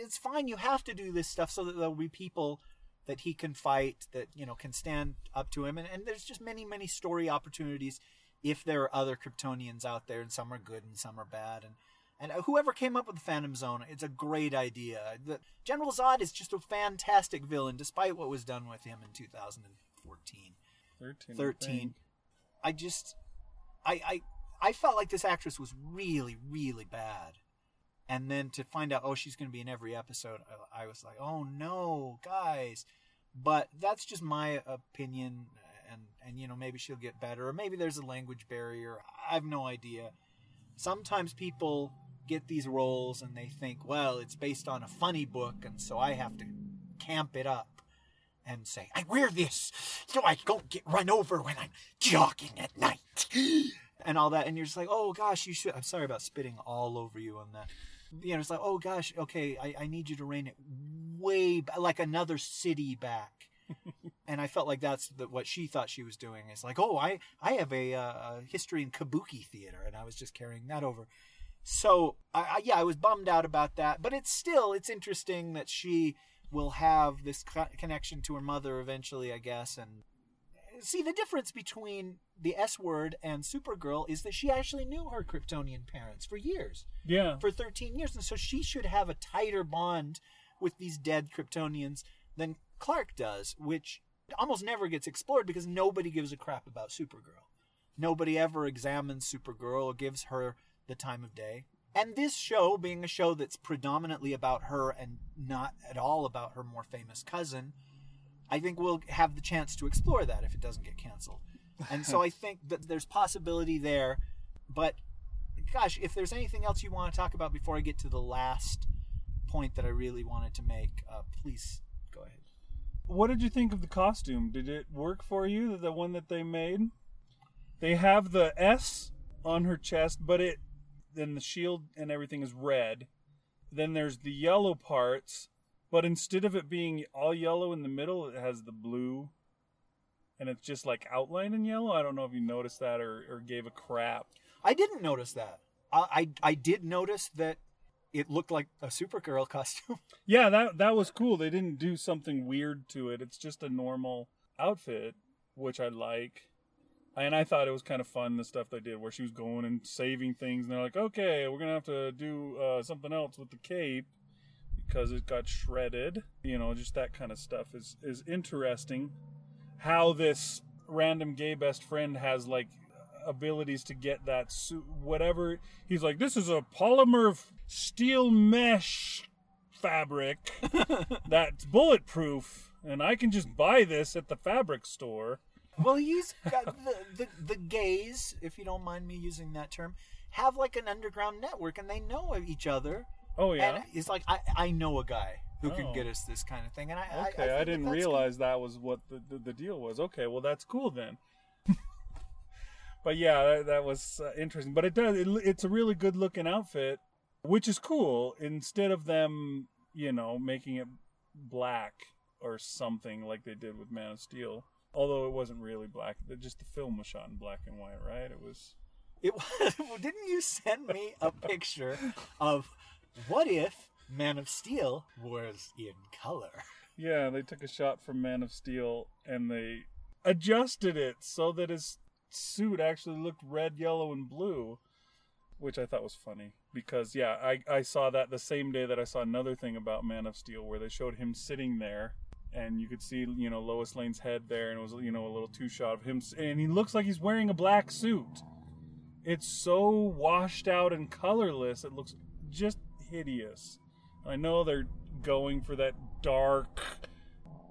It's fine. You have to do this stuff so that there'll be people that he can fight that you know can stand up to him, and, and there's just many many story opportunities if there are other Kryptonians out there, and some are good and some are bad, and and uh, whoever came up with the Phantom Zone, it's a great idea. The, General Zod is just a fantastic villain, despite what was done with him in 2014. 13. I 13. think. I just, I, I, I felt like this actress was really, really bad. And then to find out, oh, she's going to be in every episode, I, I was like, oh no, guys. But that's just my opinion, and and you know maybe she'll get better, or maybe there's a language barrier. I have no idea. Sometimes people get these roles and they think, well, it's based on a funny book, and so I have to camp it up and say, I wear this so I don't get run over when I'm jogging at night. <gasps> And all that. And you're just like, oh gosh, you should. I'm sorry about spitting all over you on that. You know, it's like, oh gosh, okay, I, I need you to rein it way back, like another city back. <laughs> and I felt like that's the, what she thought she was doing. It's like, oh, I, I have a, uh, a history in kabuki theater, and I was just carrying that over. So, I, I, yeah, I was bummed out about that. But it's still, it's interesting that she will have this co- connection to her mother eventually, I guess. And see, the difference between the S word and Supergirl is that she actually knew her Kryptonian parents for years, Yeah. for 13 years. And so she should have a tighter bond with these dead Kryptonians than Clark does, which almost never gets explored because nobody gives a crap about Supergirl. Nobody ever examines Supergirl or gives her the time of day. And this show, being a show that's predominantly about her and not at all about her more famous cousin, I think we'll have the chance to explore that if it doesn't get canceled. And so I think that there's possibility there. But gosh, if there's anything else you want to talk about before I get to the last point that I really wanted to make, uh, please go ahead. What did you think of the costume? Did it work for you? The one that they made? They have the S on her chest, but it then the shield and everything is red. Then there's the yellow parts, but instead of it being all yellow in the middle, it has the blue. And it's just like outlined in yellow. I don't know if you noticed that or, or gave a crap. I didn't notice that. I, I, I did notice that it looked like a Supergirl <laughs> costume. Yeah, that that was cool. They didn't do something weird to it. It's just a normal outfit, which I like. And I thought it was kind of fun the stuff they did, where she was going and saving things, and they're like, "Okay, we're gonna have to do uh, something else with the cape because it got shredded." You know, just that kind of stuff is is interesting. How this random gay best friend has like abilities to get that suit, whatever. He's like, "This is a polymer f- steel mesh fabric <laughs> that's bulletproof, and I can just buy this at the fabric store." well, he's got the, the, the gays, if you don't mind me using that term, have like an underground network and they know each other. Oh yeah. And it's like, I, I know a guy who can Oh. get us this kind of thing. And I, I- I, Okay, I, didn't realize that was what the, the, the deal was. Okay, well that's cool then. <laughs> but yeah, that, that was uh, interesting. But it does it, it's a really good looking outfit, which is cool. Instead of them, you know, making it black or something like they did with Man of Steel. Although it wasn't really black, just the film was shot in black and white, right? It was. It <laughs> was, didn't you send me a picture of what if Man of Steel was in color? Yeah, they took a shot from Man of Steel and they adjusted it so that his suit actually looked red, yellow, and blue, which I thought was funny because yeah, I I saw that the same day that I saw another thing about Man of Steel where they showed him sitting there and you could see you know Lois Lane's head there and it was you know a little two shot of him and he looks like he's wearing a black suit. It's so washed out and colorless. It looks just hideous. I know they're going for that dark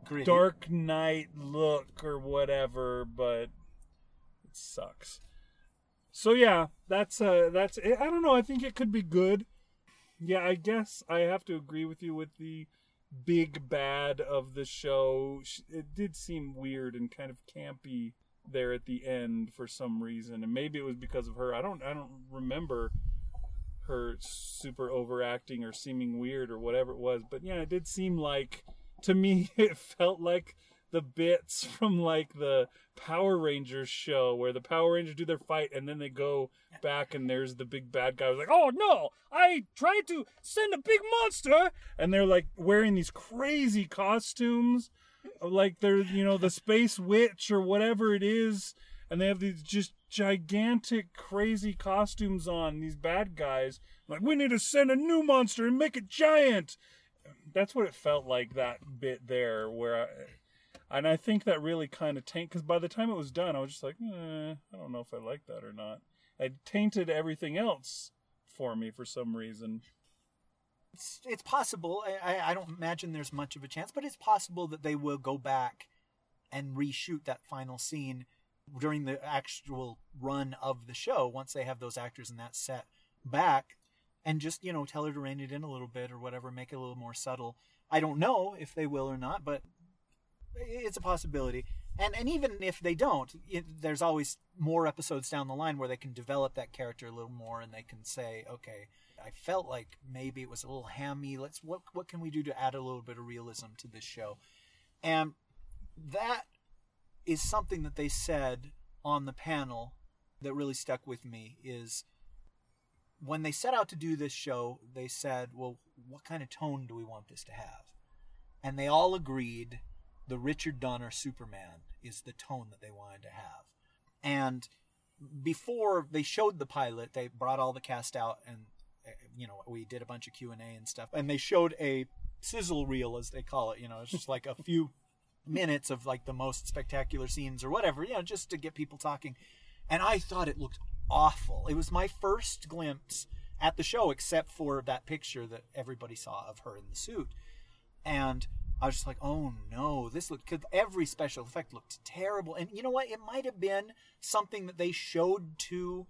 Gritty. Dark Knight look or whatever, but it sucks. So yeah, that's uh that's I don't know, I think it could be good. Yeah, I guess I have to agree with you with the big bad of the show. It did seem weird and kind of campy there at the end for some reason, and maybe it was because of her. I don't I don't remember her super overacting or seeming weird or whatever it was, but yeah, it did seem like to me <laughs> it felt like the bits from like the Power Rangers show where the Power Rangers do their fight and then they go back and there's the big bad guy who's like, "Oh no, I tried to send a big monster," and they're like wearing these crazy costumes, like they're you know the Space Witch or whatever it is, and they have these just gigantic crazy costumes on these bad guys. Like we need to send a new monster and make it giant. That's what it felt like that bit there where. I, and I think that really kind of taint because by the time it was done, I was just like, eh, I don't know if I like that or not. It tainted everything else for me for some reason. It's, it's possible. I, I don't imagine there's much of a chance, but it's possible that they will go back and reshoot that final scene during the actual run of the show once they have those actors in that set back and just, you know, tell her to rein it in a little bit or whatever, make it a little more subtle. I don't know if they will or not, but it's a possibility. And and even if they don't, it, there's always more episodes down the line where they can develop that character a little more, and they can say, okay, I felt like maybe it was a little hammy. Let's what what can we do to add a little bit of realism to this show? And that is something that they said on the panel that really stuck with me is when they set out to do this show, they said, "Well, what kind of tone do we want this to have?" and they all agreed the Richard Donner Superman is the tone that they wanted to have. And before they showed the pilot, they brought all the cast out and uh, you know we did a bunch of Q and A and stuff, and they showed a sizzle reel as they call it. You know, it's just like a few minutes of like the most spectacular scenes or whatever, you know, just to get people talking. And I thought it looked awful. It was my first glimpse at the show, except for that picture that everybody saw of her in the suit. And I was just like, oh no, this looked, cause every special effect looked terrible. And you know what? It might have been something that they showed to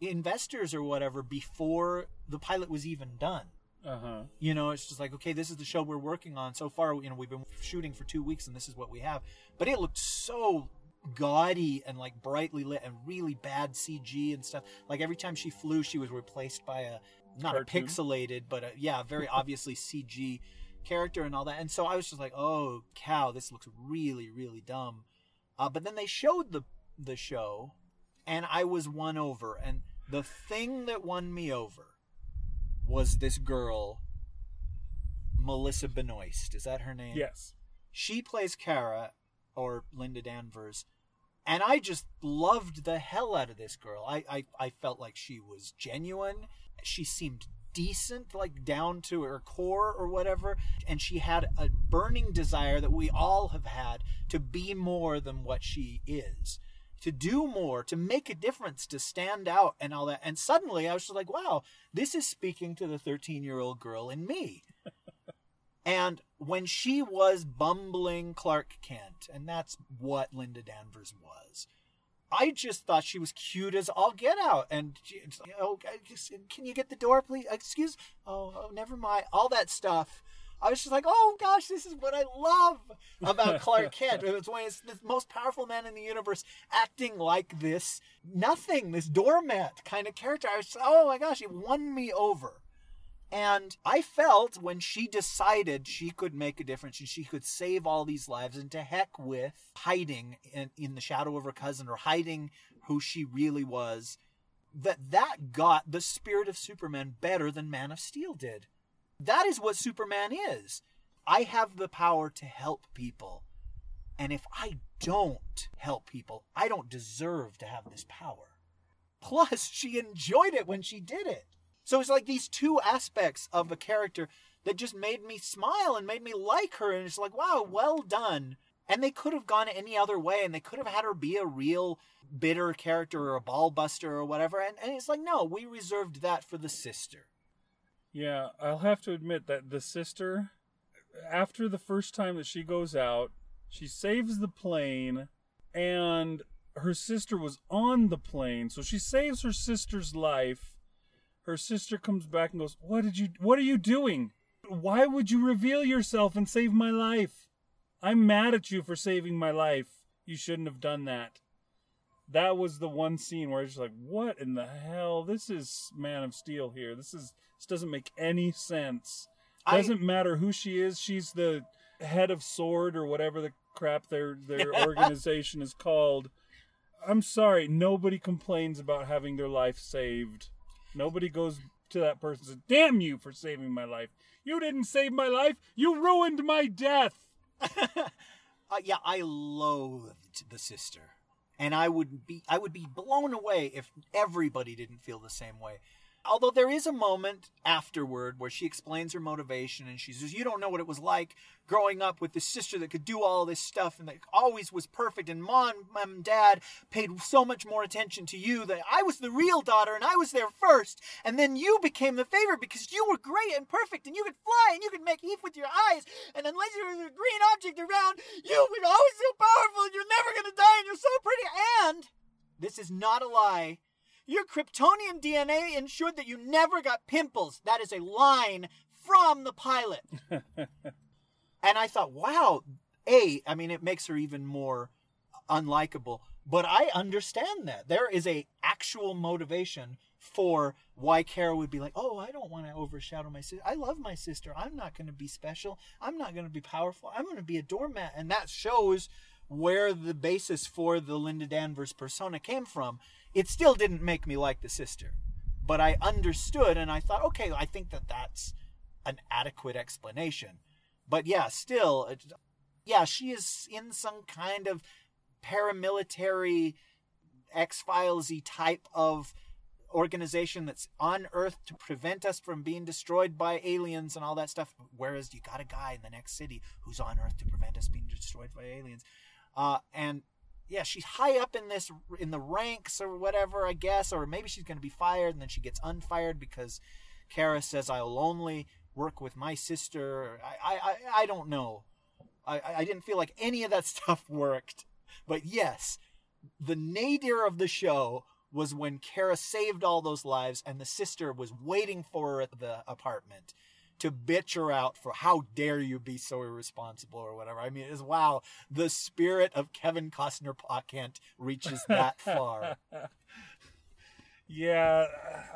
investors or whatever before the pilot was even done. Uh huh. You know, it's just like, okay, this is the show we're working on. So far, you know, we've been shooting for two weeks and this is what we have. But it looked so gaudy and like brightly lit and really bad CG and stuff. Like every time she flew, she was replaced by a, not Cartoon? a pixelated, but a, yeah, very obviously <laughs> CG character and all that. And so I was just like, oh cow, this looks really, really dumb. Uh, but then they showed the, the show and I was won over. And the thing that won me over was this girl, Melissa Benoist. Is that her name? Yes. She plays Kara, or Linda Danvers, and I just loved the hell out of this girl. I, I, I felt like she was genuine. She seemed decent, like down to her core or whatever. And she had a burning desire that we all have had to be more than what she is to do more, to make a difference, to stand out and all that. And suddenly I was just like, wow, this is speaking to the 13 year old girl in me. <laughs> and when she was bumbling Clark Kent, and that's what Linda Danvers was. I just thought she was cute as all get out, and she, it's like, oh, just- can you get the door, please? Excuse, oh, oh, never mind, all that stuff. I was just like, oh gosh, this is what I love about <laughs> Clark Kent. It's when it's the most powerful man in the universe acting like this nothing, this doormat kind of character. I was just, oh my gosh, it won me over. And I felt when she decided she could make a difference and she could save all these lives, and to heck with hiding in, in the shadow of her cousin or hiding who she really was, that that got the spirit of Superman better than Man of Steel did. That is what Superman is. I have the power to help people. And if I don't help people, I don't deserve to have this power. Plus, she enjoyed it when she did it. So it's like these two aspects of a character that just made me smile and made me like her. And it's like, wow, well done. And they could have gone any other way and they could have had her be a real bitter character or a ball buster or whatever. And, and it's like, no, we reserved that for the sister. Yeah, I'll have to admit that the sister, after the first time that she goes out, she saves the plane, and her sister was on the plane, so she saves her sister's life. Her sister comes back and goes, "What did you? What are you doing? Why would you reveal yourself and save my life? I'm mad at you for saving my life. You shouldn't have done that." That was the one scene where I was just like, "What in the hell? This is Man of Steel here. This is this doesn't make any sense. I- Doesn't matter who she is. She's the head of Sword or whatever the crap their their <laughs> organization is called. I'm sorry, nobody complains about having their life saved. Nobody goes to that person and says, "Damn you for saving my life. You didn't save my life. You ruined my death." <laughs> Uh, yeah, I loathed the sister, and I would be I would be blown away if everybody didn't feel the same way. Although there is a moment afterward where she explains her motivation and she says, "You don't know what it was like growing up with this sister that could do all this stuff and that always was perfect, and mom, and dad paid so much more attention to you that I was the real daughter and I was there first, and then you became the favorite because you were great and perfect and you could fly and you could make heat with your eyes, and unless there was a green object around, you were always so powerful and you're never gonna die and you're so pretty. And this is not a lie. Your Kryptonian DNA ensured that you never got pimples. That is a line from the pilot. <laughs> and I thought, wow, A, I mean, it makes her even more unlikable. But I understand that. There is a actual motivation for why Kara would be like, oh, I don't want to overshadow my sister. I love my sister. I'm not going to be special. I'm not going to be powerful. I'm going to be a doormat. And that shows where the basis for the Linda Danvers persona came from. It still didn't make me like the sister, but I understood and I thought, okay, I think that that's an adequate explanation. but yeah, still, yeah, she is in some kind of paramilitary X Filesy type of organization that's on Earth to prevent us from being destroyed by aliens and all that stuff. Whereas you got a guy in the next city who's on Earth to prevent us being destroyed by aliens. Uh, and yeah, she's high up in this in the ranks or whatever, I guess, or maybe she's going to be fired and then she gets unfired because Kara says I'll only work with my sister. I I, I, don't know. I, I didn't feel like any of that <laughs> stuff worked. But yes, the nadir of the show was when Kara saved all those lives and the sister was waiting for her at the apartment to bitch her out for how dare you be so irresponsible or whatever. I mean, it's wow, the spirit of Kevin Costner Kent reaches that far. <laughs> Yeah,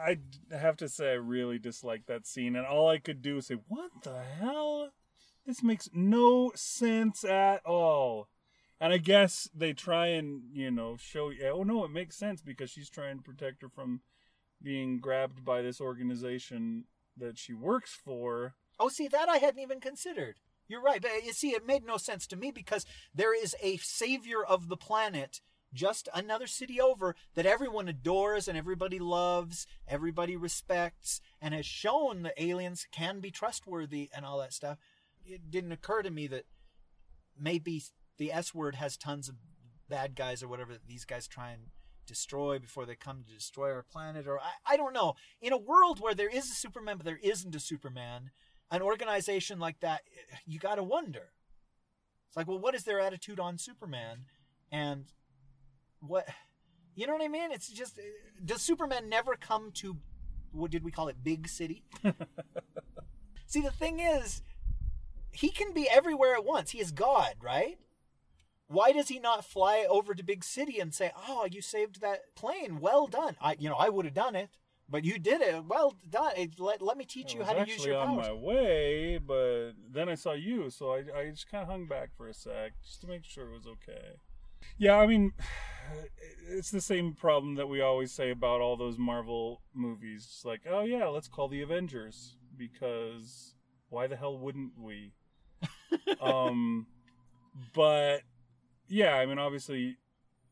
I have to say I really dislike that scene, and all I could do was say, "What the hell? This makes no sense at all." And I guess they try and you know show you. Oh no, it makes sense because she's trying to protect her from being grabbed by this organization that she works for. Oh, see, that I hadn't even considered. You're right. You uh, see, it made no sense to me because there is a savior of the planet just another city over that everyone adores and everybody loves, everybody respects, and has shown that aliens can be trustworthy and all that stuff. It didn't occur to me that maybe the S word has tons of bad guys or whatever that these guys try and destroy before they come to destroy our planet or I, I don't know. In a world where there is a superman but there isn't a superman an organization like that you got to wonder. It's like well what is their attitude on superman? And what you know what i mean? It's just does superman never come to what did we call it big city? <laughs> See the thing is he can be everywhere at once. He is god right why does he not fly over to big city and say oh you saved that plane well done i you know i would have done it but you did it well done It- let, let me teach you how to use your. actually your on my way, but then I saw you, so I, I just kind of hung back for a sec just to make sure it was okay. Yeah, I mean, <sighs> it's the same problem that we always say about all those Marvel movies. It's like, oh yeah, let's call the Avengers because why the hell wouldn't we? <laughs> um, but yeah, I mean, obviously,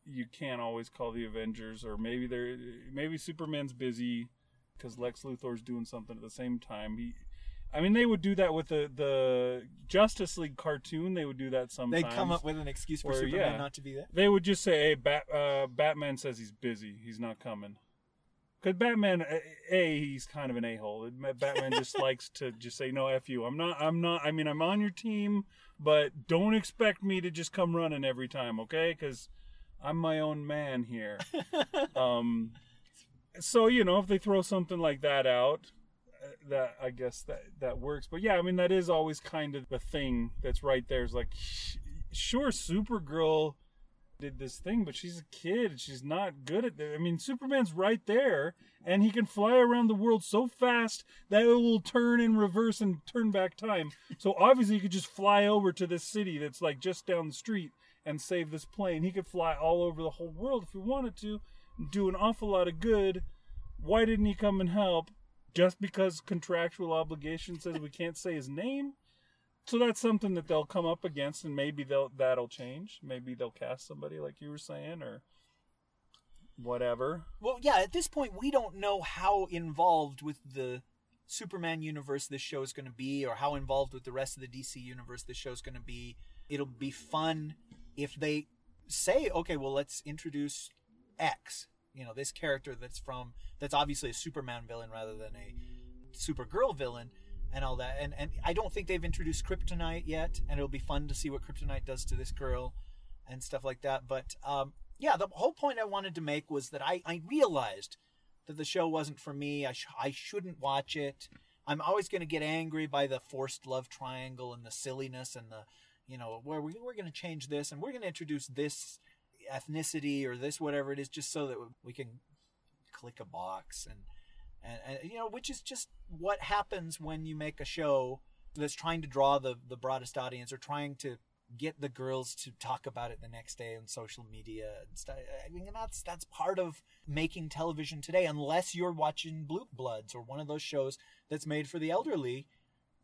you can't always call the Avengers, or maybe they're maybe Superman's busy because Lex Luthor's doing something at the same time. He, I mean, they would do that with the the Justice League cartoon. They would do that sometimes. they come up with an excuse for Or, superman yeah. not to be there They would just say, "Hey, Bat, uh, Batman says he's busy. He's not coming." Because Batman, a, a, he's kind of an a hole. Batman just <laughs> likes to just say, "No, f you. I'm not. I'm not. I mean, I'm on your team, but don't expect me to just come running every time, okay? Because I'm my own man here." <laughs> um, so you know, if they throw something like that out, uh, that I guess that that works. But yeah, I mean, that is always kind of the thing that's right there. Is like, sh- sure, Supergirl did this thing, but she's a kid. She's not good at that. I mean, Superman's right there, and he can fly around the world so fast that it will turn in reverse and turn back time. So obviously, he could just fly over to this city that's like just down the street and save this plane. He could fly all over the whole world if he wanted to, do an awful lot of good. Why didn't he come and help? Just because contractual obligation says we can't say his name? So that's something that they'll come up against, and maybe they'll that'll change. Maybe they'll cast somebody like you were saying, or whatever. Well, yeah, at this point, we don't know how involved with the Superman universe this show is going to be, or how involved with the rest of the DC universe this show is going to be. It'll be fun if they say, okay, well, let's introduce X, you know, this character that's from, that's obviously a Superman villain rather than a Supergirl villain. And all that, and and I don't think they've introduced Kryptonite yet, and it'll be fun to see what Kryptonite does to this girl, and stuff like that. But um, yeah, the whole point I wanted to make was that I, I realized that the show wasn't for me. I, sh- I shouldn't watch it. I'm always going to get angry by the forced love triangle and the silliness and the, you know, where we, we're going to change this and we're going to introduce this ethnicity or this whatever it is just so that we can click a box and, and, and you know, which is just what happens when you make a show that's trying to draw the, the broadest audience or trying to get the girls to talk about it the next day on social media and stuff. I mean, that's that's part of making television today. Unless you're watching Blue Bloods or one of those shows that's made for the elderly,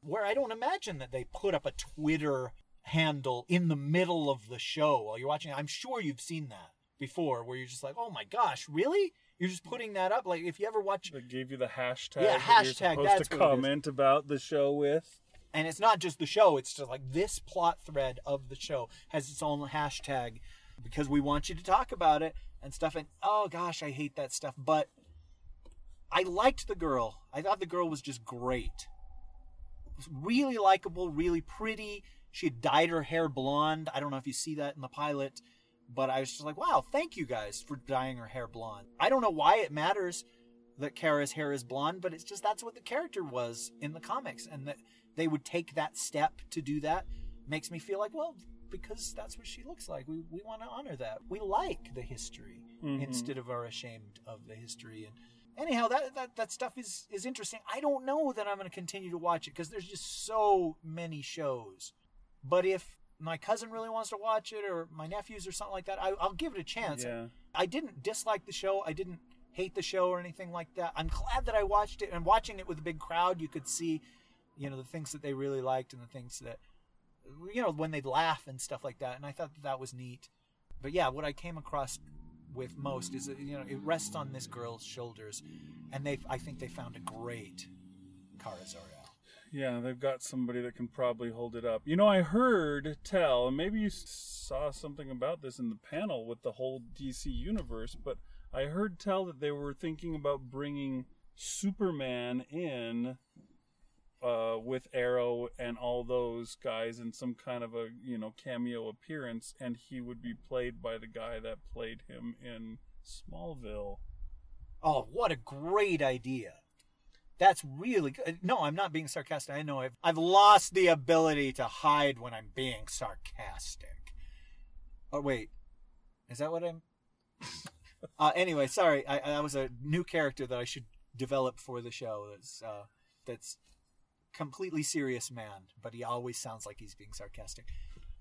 where I don't imagine that they put up a Twitter handle in the middle of the show while you're watching. I'm sure you've seen that before, where you're just like, "Oh my gosh, really?" You're just putting that up. Like if you ever watch, They gave you the hashtag. Yeah, that you're hashtag, supposed to what it is. comment about the show with. and it's not just the show; it's just like this plot thread of the show has its own hashtag because we want you to talk about it and stuff. And oh gosh, I hate that stuff. But I liked the girl. I thought the girl was just great. Was really likable, really pretty. She had dyed her hair blonde. I don't know if you see that in the pilot, but I was just like, wow, thank you guys for dyeing her hair blonde. I don't know why it matters that Kara's hair is blonde, but it's just that's what the character was in the comics, and that they would take that step to do that makes me feel like, well, because that's what she looks like. We we want to honor that. We like the history Mhm. instead of are ashamed of the history. And anyhow, that that, that stuff is is interesting. I don't know that I'm going to continue to watch it because there's just so many shows. But if my cousin really wants to watch it, or my nephews, or something like that, I, I'll give it a chance. Yeah. I didn't dislike the show. I didn't hate the show or anything like that. I'm glad that I watched it. And watching it with a big crowd, you could see, you know, the things that they really liked and the things that, you know, when they'd laugh and stuff like that. And I thought that, that was neat. But yeah, what I came across with most is that, you know, it rests on this girl's shoulders. And they, I think they found a great Kara Zor-El. Yeah, they've got somebody that can probably hold it up. You know, I heard tell, and maybe you saw something about this in the panel with the whole DC universe, but I heard tell that they were thinking about bringing Superman in uh, with Arrow and all those guys in some kind of a you know cameo appearance, and he would be played by the guy that played him in Smallville. Oh, what a great idea. That's really good. No, I'm not being sarcastic. I know I've, I've lost the ability to hide when I'm being sarcastic. Oh, wait. Is that what I'm. <laughs> uh, anyway, sorry. I, was a new character that I should develop for the show. That's, uh, that's completely serious man, but he always sounds like he's being sarcastic.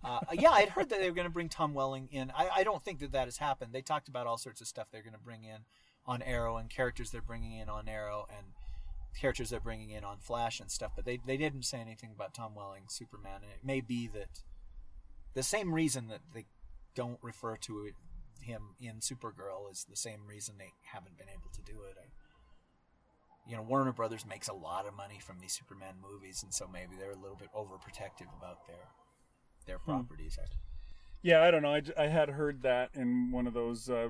Uh, yeah, I'd heard that they were going to bring Tom Welling in. I, I don't think that that has happened. They talked about all sorts of stuff they're going to bring in on Arrow and characters they're bringing in on Arrow and characters they're bringing in on Flash and stuff, but they they didn't say anything about Tom Welling Superman. And it may be that the same reason that they don't refer to it, him in Supergirl is the same reason they haven't been able to do it. I, you know, Warner Brothers makes a lot of money from these Superman movies, and so maybe they're a little bit overprotective about their their properties. Yeah, I don't know. I, I had heard that in one of those uh,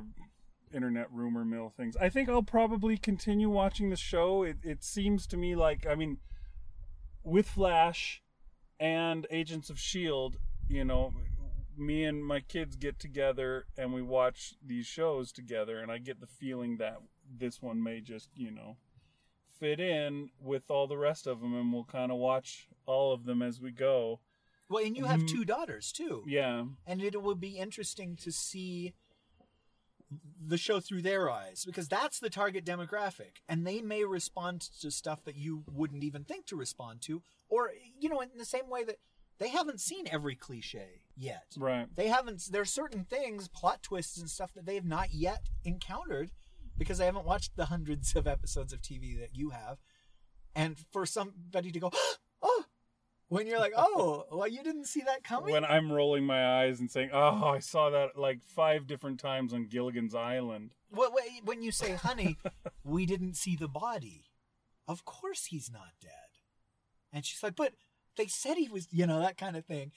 internet rumor mill things. I think I'll probably continue watching the show. It, it seems to me like, I mean, with Flash and Agents of S.H.I.E.L.D., you know, me and my kids get together and we watch these shows together, and I get the feeling that this one may just, you know, fit in with all the rest of them, and we'll kind of watch all of them as we go. Well, and you have mm-hmm. two daughters too. Yeah. and it will be interesting to see the show through their eyes because that's the target demographic and they may respond to stuff that you wouldn't even think to respond to or you know in the same way that they haven't seen every cliche yet Right. they haven't there's certain things plot twists and stuff that they have not yet encountered because they haven't watched the hundreds of episodes of tv that you have and for somebody to go <gasps> when you're like oh well you didn't see that coming when I'm rolling my eyes and saying, "Oh, I saw that like five different times on Gilligan's Island." Well, when you say, honey, we didn't see the body, of course he's not dead. And she's like, but they said he was, you know, that kind of thing.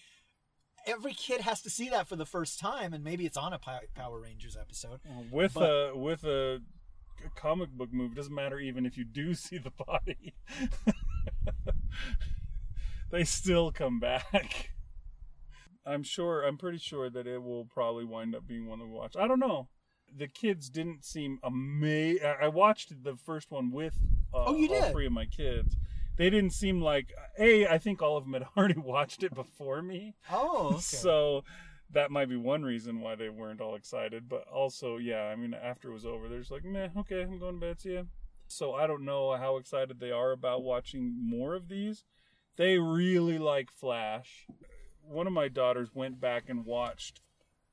Every kid has to see that for the first time, and maybe it's on a Power Rangers episode. With But- a with a, a comic book movie, doesn't matter even if you do <laughs> see the body. <laughs> they still come back. I'm sure. I'm pretty sure that it will probably wind up being one to watch. I don't know. The kids didn't seem amazing. I watched the first one with uh, Oh, you all did? three of my kids. They didn't seem like a. I think all of them had <laughs> already watched it before me. Oh, <laughs> okay. So that might be one reason why they weren't all excited. But also, yeah, I mean, after it was over, they're just like, meh, okay, I'm going to bed. See ya. So I don't know how excited they are about watching more of these. They really like Flash. One of my daughters went back and watched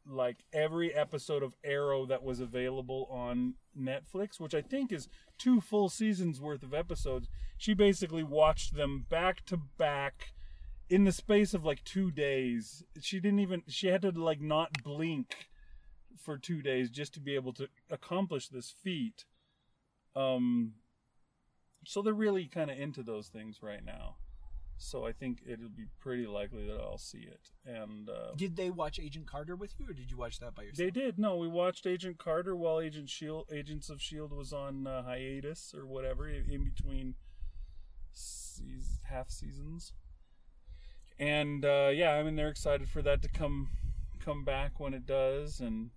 like every episode of Arrow that was available on Netflix, which I think is two full seasons worth of episodes. She basically watched them back to back in the space of like 2 days. She didn't even she had to like not blink for 2 days just to be able to accomplish this feat. Um so they're really kind of into those things right now. So I think it'll be pretty likely that I'll see it. And uh, Did they watch Agent Carter with you, or did you watch that by yourself? they did. No, we watched Agent Carter while Agent Shield, Agents of Shield was on uh, hiatus or whatever in, between seas half seasons. And uh, yeah, I mean they're excited for that to come come back when it does. And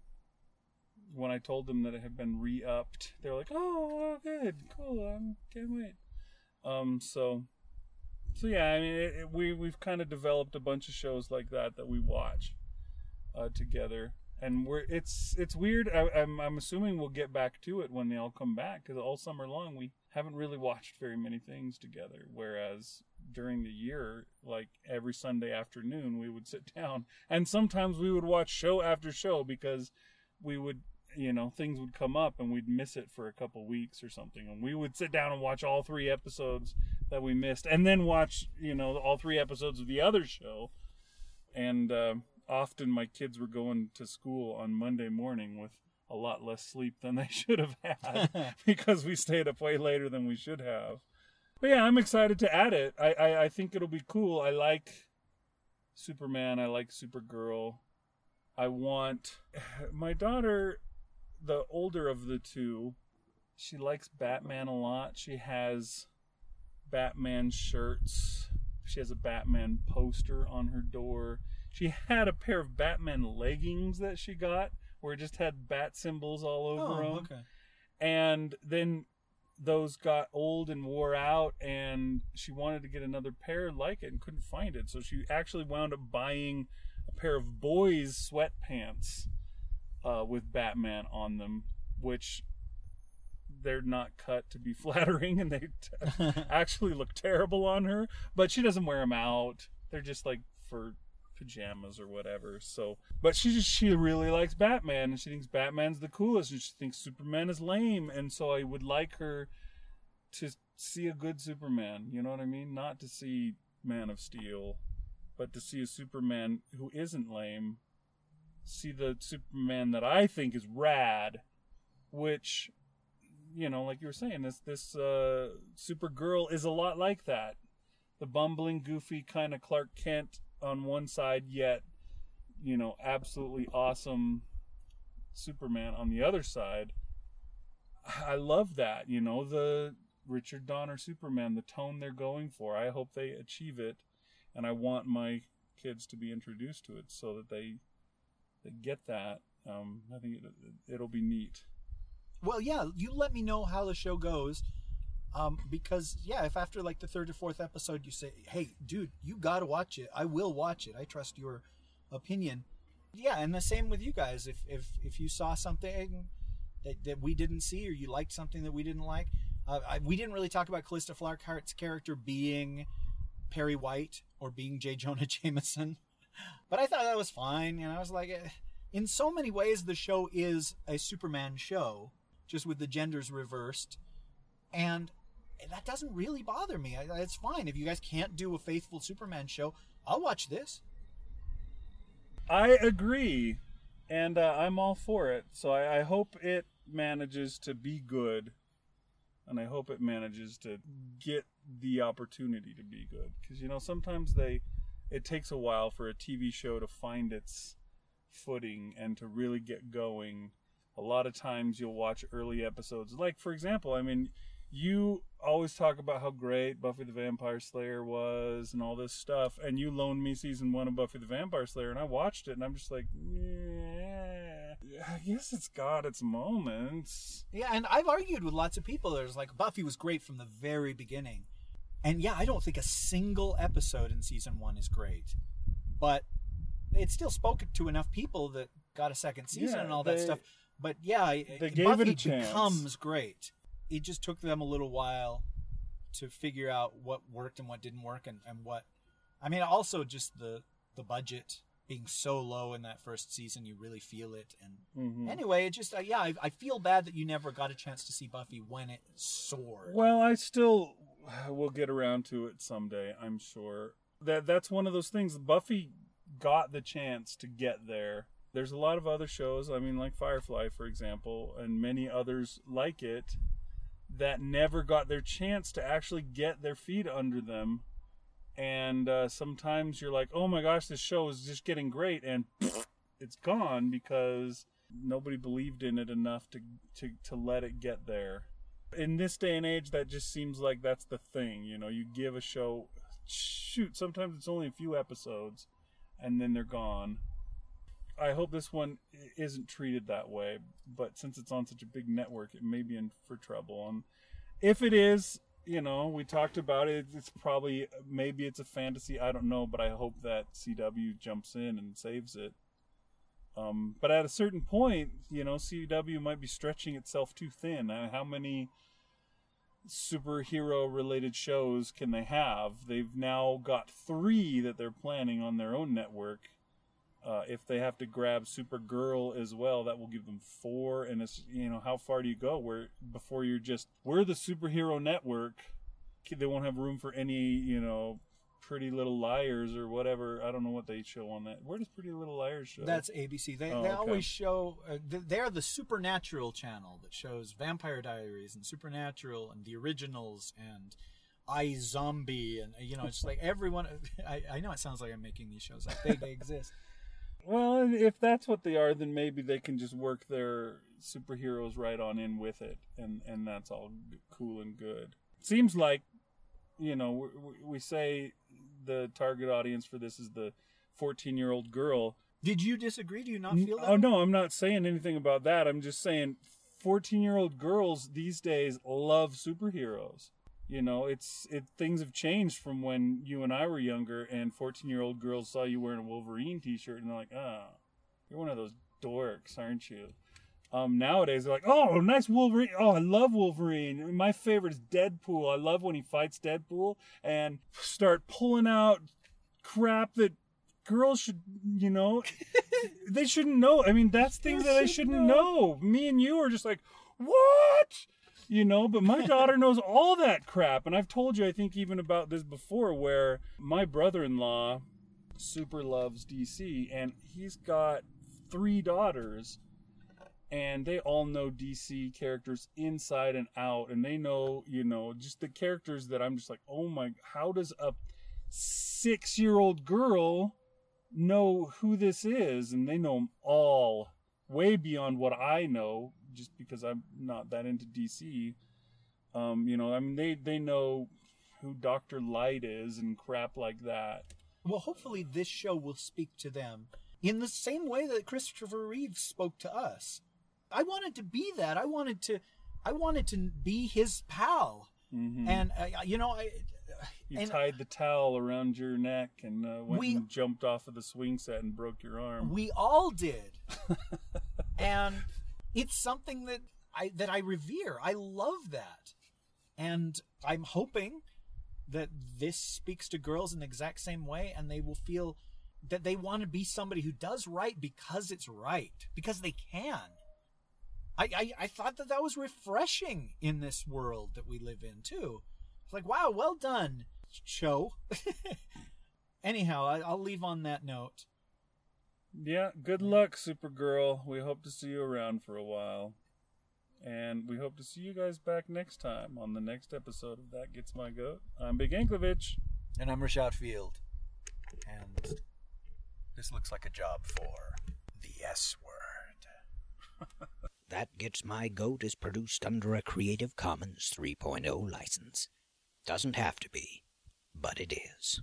when I told them that it had been re-upped, they're like, "Oh, good, cool, I can't wait." Um, so so yeah, I mean, it, it, we we've kind of developed a bunch of shows like that that we watch uh, together, and we're it's it's weird. I, I'm I'm assuming we'll get back to it when they all come back because all summer long we haven't really watched very many things together. Whereas during the year, like every Sunday afternoon, we would sit <laughs> down, and sometimes we would watch show after show because we would you know things would come up and we'd miss it for a couple weeks or something. And we would sit down and watch all three episodes that we missed and then watch you know all three episodes of the other show. And uh, often my kids were going to school on monday morning with a lot less sleep than <laughs> they should have had <laughs> because we stayed up way later than we should have. But yeah i'm excited to add it. I i, I think it'll be cool. I like superman. I like supergirl. I want <sighs> my daughter the older of the two, she likes Batman a lot. She has Batman shirts. She has a Batman poster on her door. She had a pair of Batman leggings that she got where it just had bat symbols all over oh, them. okay. And then those got old and wore out and she wanted to get another pair like it and couldn't find it. So she actually wound up buying a pair of boys sweatpants uh, with Batman on them, which they're not cut to be <laughs> flattering and they t- <laughs> actually look terrible on her. But she doesn't wear them out. They're just like for pajamas or whatever. So, but she just she really likes Batman and she thinks Batman's the coolest and she thinks Superman is lame. And so I would like her to see a good Superman. You know what I mean? Not to see Man of Steel, but to see a Superman who isn't lame see the Superman that I think is rad, which, you know, like you were saying, this this uh, Supergirl is a lot like that. The bumbling, goofy kind of Clark Kent on one side, yet, you know, absolutely awesome Superman on the other side. I love that, you know, the Richard Donner Superman, the tone they're going for. I hope they achieve it, and I want my kids to be introduced to it so that they that get that, um, I think it, it'll be neat. Well, yeah, you let me know how the show goes. Um, because yeah, if after like the third or fourth episode you say, "Hey, dude, you gotta watch it," I will watch it. I trust your opinion. Yeah, and the same with you guys. If if if you saw something that, that we didn't see, or you liked something that we didn't like, uh, I, we didn't really talk about Calista Flockhart's character being Perry White or being J. Jonah <laughs> Jameson. But I thought that was fine, and I was like, eh. in so many ways, the show is a Superman show, just with the genders reversed, and that doesn't really bother me. It's fine if you guys can't do a faithful Superman show. I'll watch this. I agree, and uh, I'm all for it. So I, I hope it manages to be good, and I hope it manages to get the opportunity to be good. Because you know sometimes they it takes a while for a TV show to find its footing and to really get going. A lot of times you'll watch early episodes. Like, for example, I mean, you always talk about how great Buffy the Vampire Slayer was and all this stuff, and you loaned me season one of Buffy the Vampire Slayer, and I watched it, and I'm just like, yeah, I guess it's got its moments. Yeah, and I've argued with lots of people. There's like Buffy was great from the very beginning. And yeah, I don't think a single episode in season one is great, but it still spoke to enough people that got a second season Yeah, and all that stuff. But yeah, they gave Buffy it a chance. becomes great. It just took them a little while to figure out what worked and what didn't work, and, and what. I mean, also just the the budget being so low in that first season, you really feel it. And Mhm. anyway, it just uh, yeah, I, I feel bad that you never got a chance to see Buffy when it soared. Well, I still <sighs> will get around to it someday. I'm sure that that's one of those things. Buffy got the chance to get there. There's a lot of other shows. I mean, like Firefly, for example, and many others like it that never got their chance to actually get their feet under them. And uh, sometimes you're like, "Oh my gosh, this show is just getting great," and <laughs> it's gone because nobody believed in it enough to to to let it get there in this day and age that just seems like that's the thing you know? You give a show shoot sometimes it's only a few episodes and then they're gone. I hope this one isn't treated that way but since it's on such a big network it may be in for trouble. And if it is you know we talked about it it's probably maybe it's a fantasy i don't know but i hope that cw jumps in and saves it. Um, but at a certain point, you know, CW might be stretching itself too thin. Uh, how many superhero related shows can they have? They've now got three that they're planning on their own network. Uh, if they have to grab Supergirl as well, that will give them four. And it's you know how far do you go where before you're just we're the superhero network. They won't have room for any you know Pretty Little Liars or whatever. I don't know what they show on that. Where does Pretty Little Liars show? That's ABC. They, Oh, they okay. always show. Uh, they're the Supernatural channel that shows Vampire Diaries and Supernatural and the originals and I Zombie and uh, you know it's like everyone. <laughs> I, I know it sounds like I'm making these shows up. They, they exist. <laughs> Well, if that's what they are, then maybe they can just work their superheroes right on in with it, and and that's all cool and good. Seems like, you know, we, we say the target audience for this is the fourteen-year-old girl. Did you disagree? Do you not feel that? Oh no, I'm not saying anything about that. I'm just saying fourteen-year-old girls these days love superheroes. You know, it's it things have changed from when you and I were younger, and fourteen-year-old girls saw you wearing a Wolverine T-shirt, and they're like, "Ah, you're one of those dorks, aren't you?" Um, nowadays they're like, "Oh, nice Wolverine! Oh, I love Wolverine. My favorite is Deadpool. I love when he fights Deadpool and start pulling out crap that girls should, you know, <laughs> they shouldn't know. I mean, that's things that they shouldn't know. Me and you are just like, what? You know, but my <laughs> daughter knows all that crap. And I've told you, I think, even about this before, where my brother in law super loves DC, and he's got three daughters, and they all know DC characters inside and out. And they know, you know, just the characters that I'm just like, oh my, how does a six year old girl know who this is? And they know 'em all way beyond what I know just because I'm not that into DC. Um, you know, I mean, they, they know who Dr. Light is and crap like that. Well, hopefully this show will speak to them in the same way that Christopher Reeve spoke to us. I wanted to be that. I wanted to, I wanted to be his pal. Mhm. And uh, you know, I, You and tied the towel around your neck and uh, went We- and jumped off of the swing set and broke your arm. we all did. <laughs> and it's something that I that I revere. I love that. And I'm hoping that this speaks to girls in the exact same way and they will feel that they want to be somebody who does right because it's right, because they can. I, I, I thought that that was refreshing in this world that we live in too. It's like, wow, well done, show. <laughs> Anyhow, I, I'll leave on that note. Yeah, good luck, Supergirl. We hope to see you around for a while. And we hope to see you guys back next time on the next episode of That Gets My Goat. I'm Big Anklevich. And I'm Rashad Field. And this looks like a job for the S word. <laughs> That Gets My Goat is produced under a Creative Commons 3.0 license. Doesn't have to be, but it is.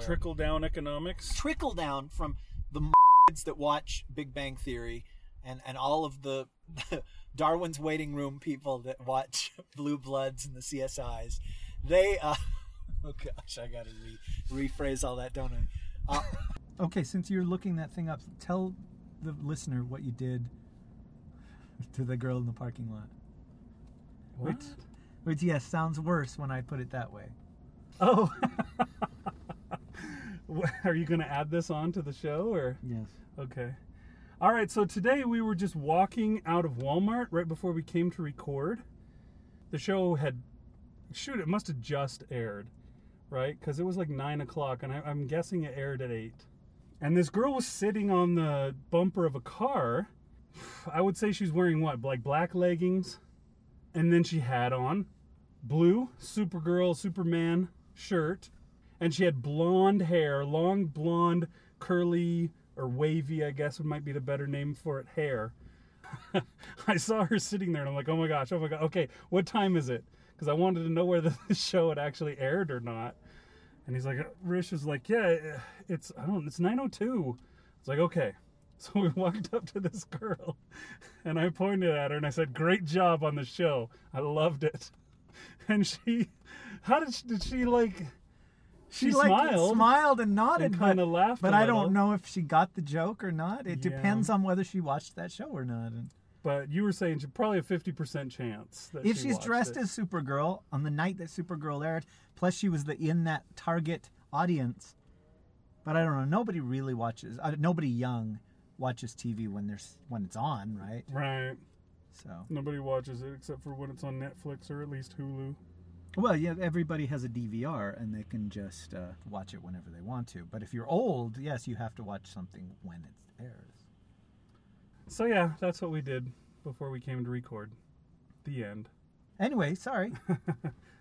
Trickle down economics. Trickle down from the kids <laughs> that watch Big Bang Theory and, and all of the Darwin's Waiting Room people that watch <laughs> Blue Bloods and the CSIs. They, uh, <laughs> oh gosh, I gotta re- rephrase all that, don't I? Uh, okay, since you're looking that thing up, tell the listener what you did <laughs> to the girl in the parking lot. Which, which yes, sounds worse when I put it that way. Oh. <laughs> Are you going to add this on to the show or? Yes. Okay. All right, so today we were just walking out of Walmart right before we came to record. The show had, shoot, it must have just aired, right? Because it was like 9 o'clock, and I, I'm guessing it aired at 8. And this girl was sitting on the bumper of a car. <sighs> I would say she's wearing what? Like black leggings. And then she had on blue Supergirl, Superman shirt. And she had blonde hair, long blonde, curly, or wavy, I guess might be the better name for it, hair. <laughs> I saw her sitting there and I'm like, oh my gosh, oh my god, okay, what time is it? Because I wanted to know whether <laughs> the show had actually aired or not. And he's like, Rish is like, yeah, it's I don't, it's 9:02. It's like, okay. <laughs> So we walked up to this girl, <laughs> and I pointed at her and I said, "Great job on the show. I loved it." <laughs> And she, how did she, did she like? She, like smiled. smiled and nodded, and kinda laughed But I don't know if she got the joke or not. It Yeah. depends on whether she watched that show or not. And But you were saying probably a fifty percent chance that if she she's dressed it. as Supergirl on the night that Supergirl aired, plus she was the in that target audience. But I don't know. Nobody really watches. Uh, nobody young watches TV when there's when it's on, right? right, So nobody watches it except for when it's on Netflix or at least Hulu. well, yeah, everybody has a DVR and they can just uh, watch it whenever they want to. But if you're old, yes, you have to watch something when it airs. So yeah, that's what we did before we came to record. The end. Anyway, sorry. <laughs>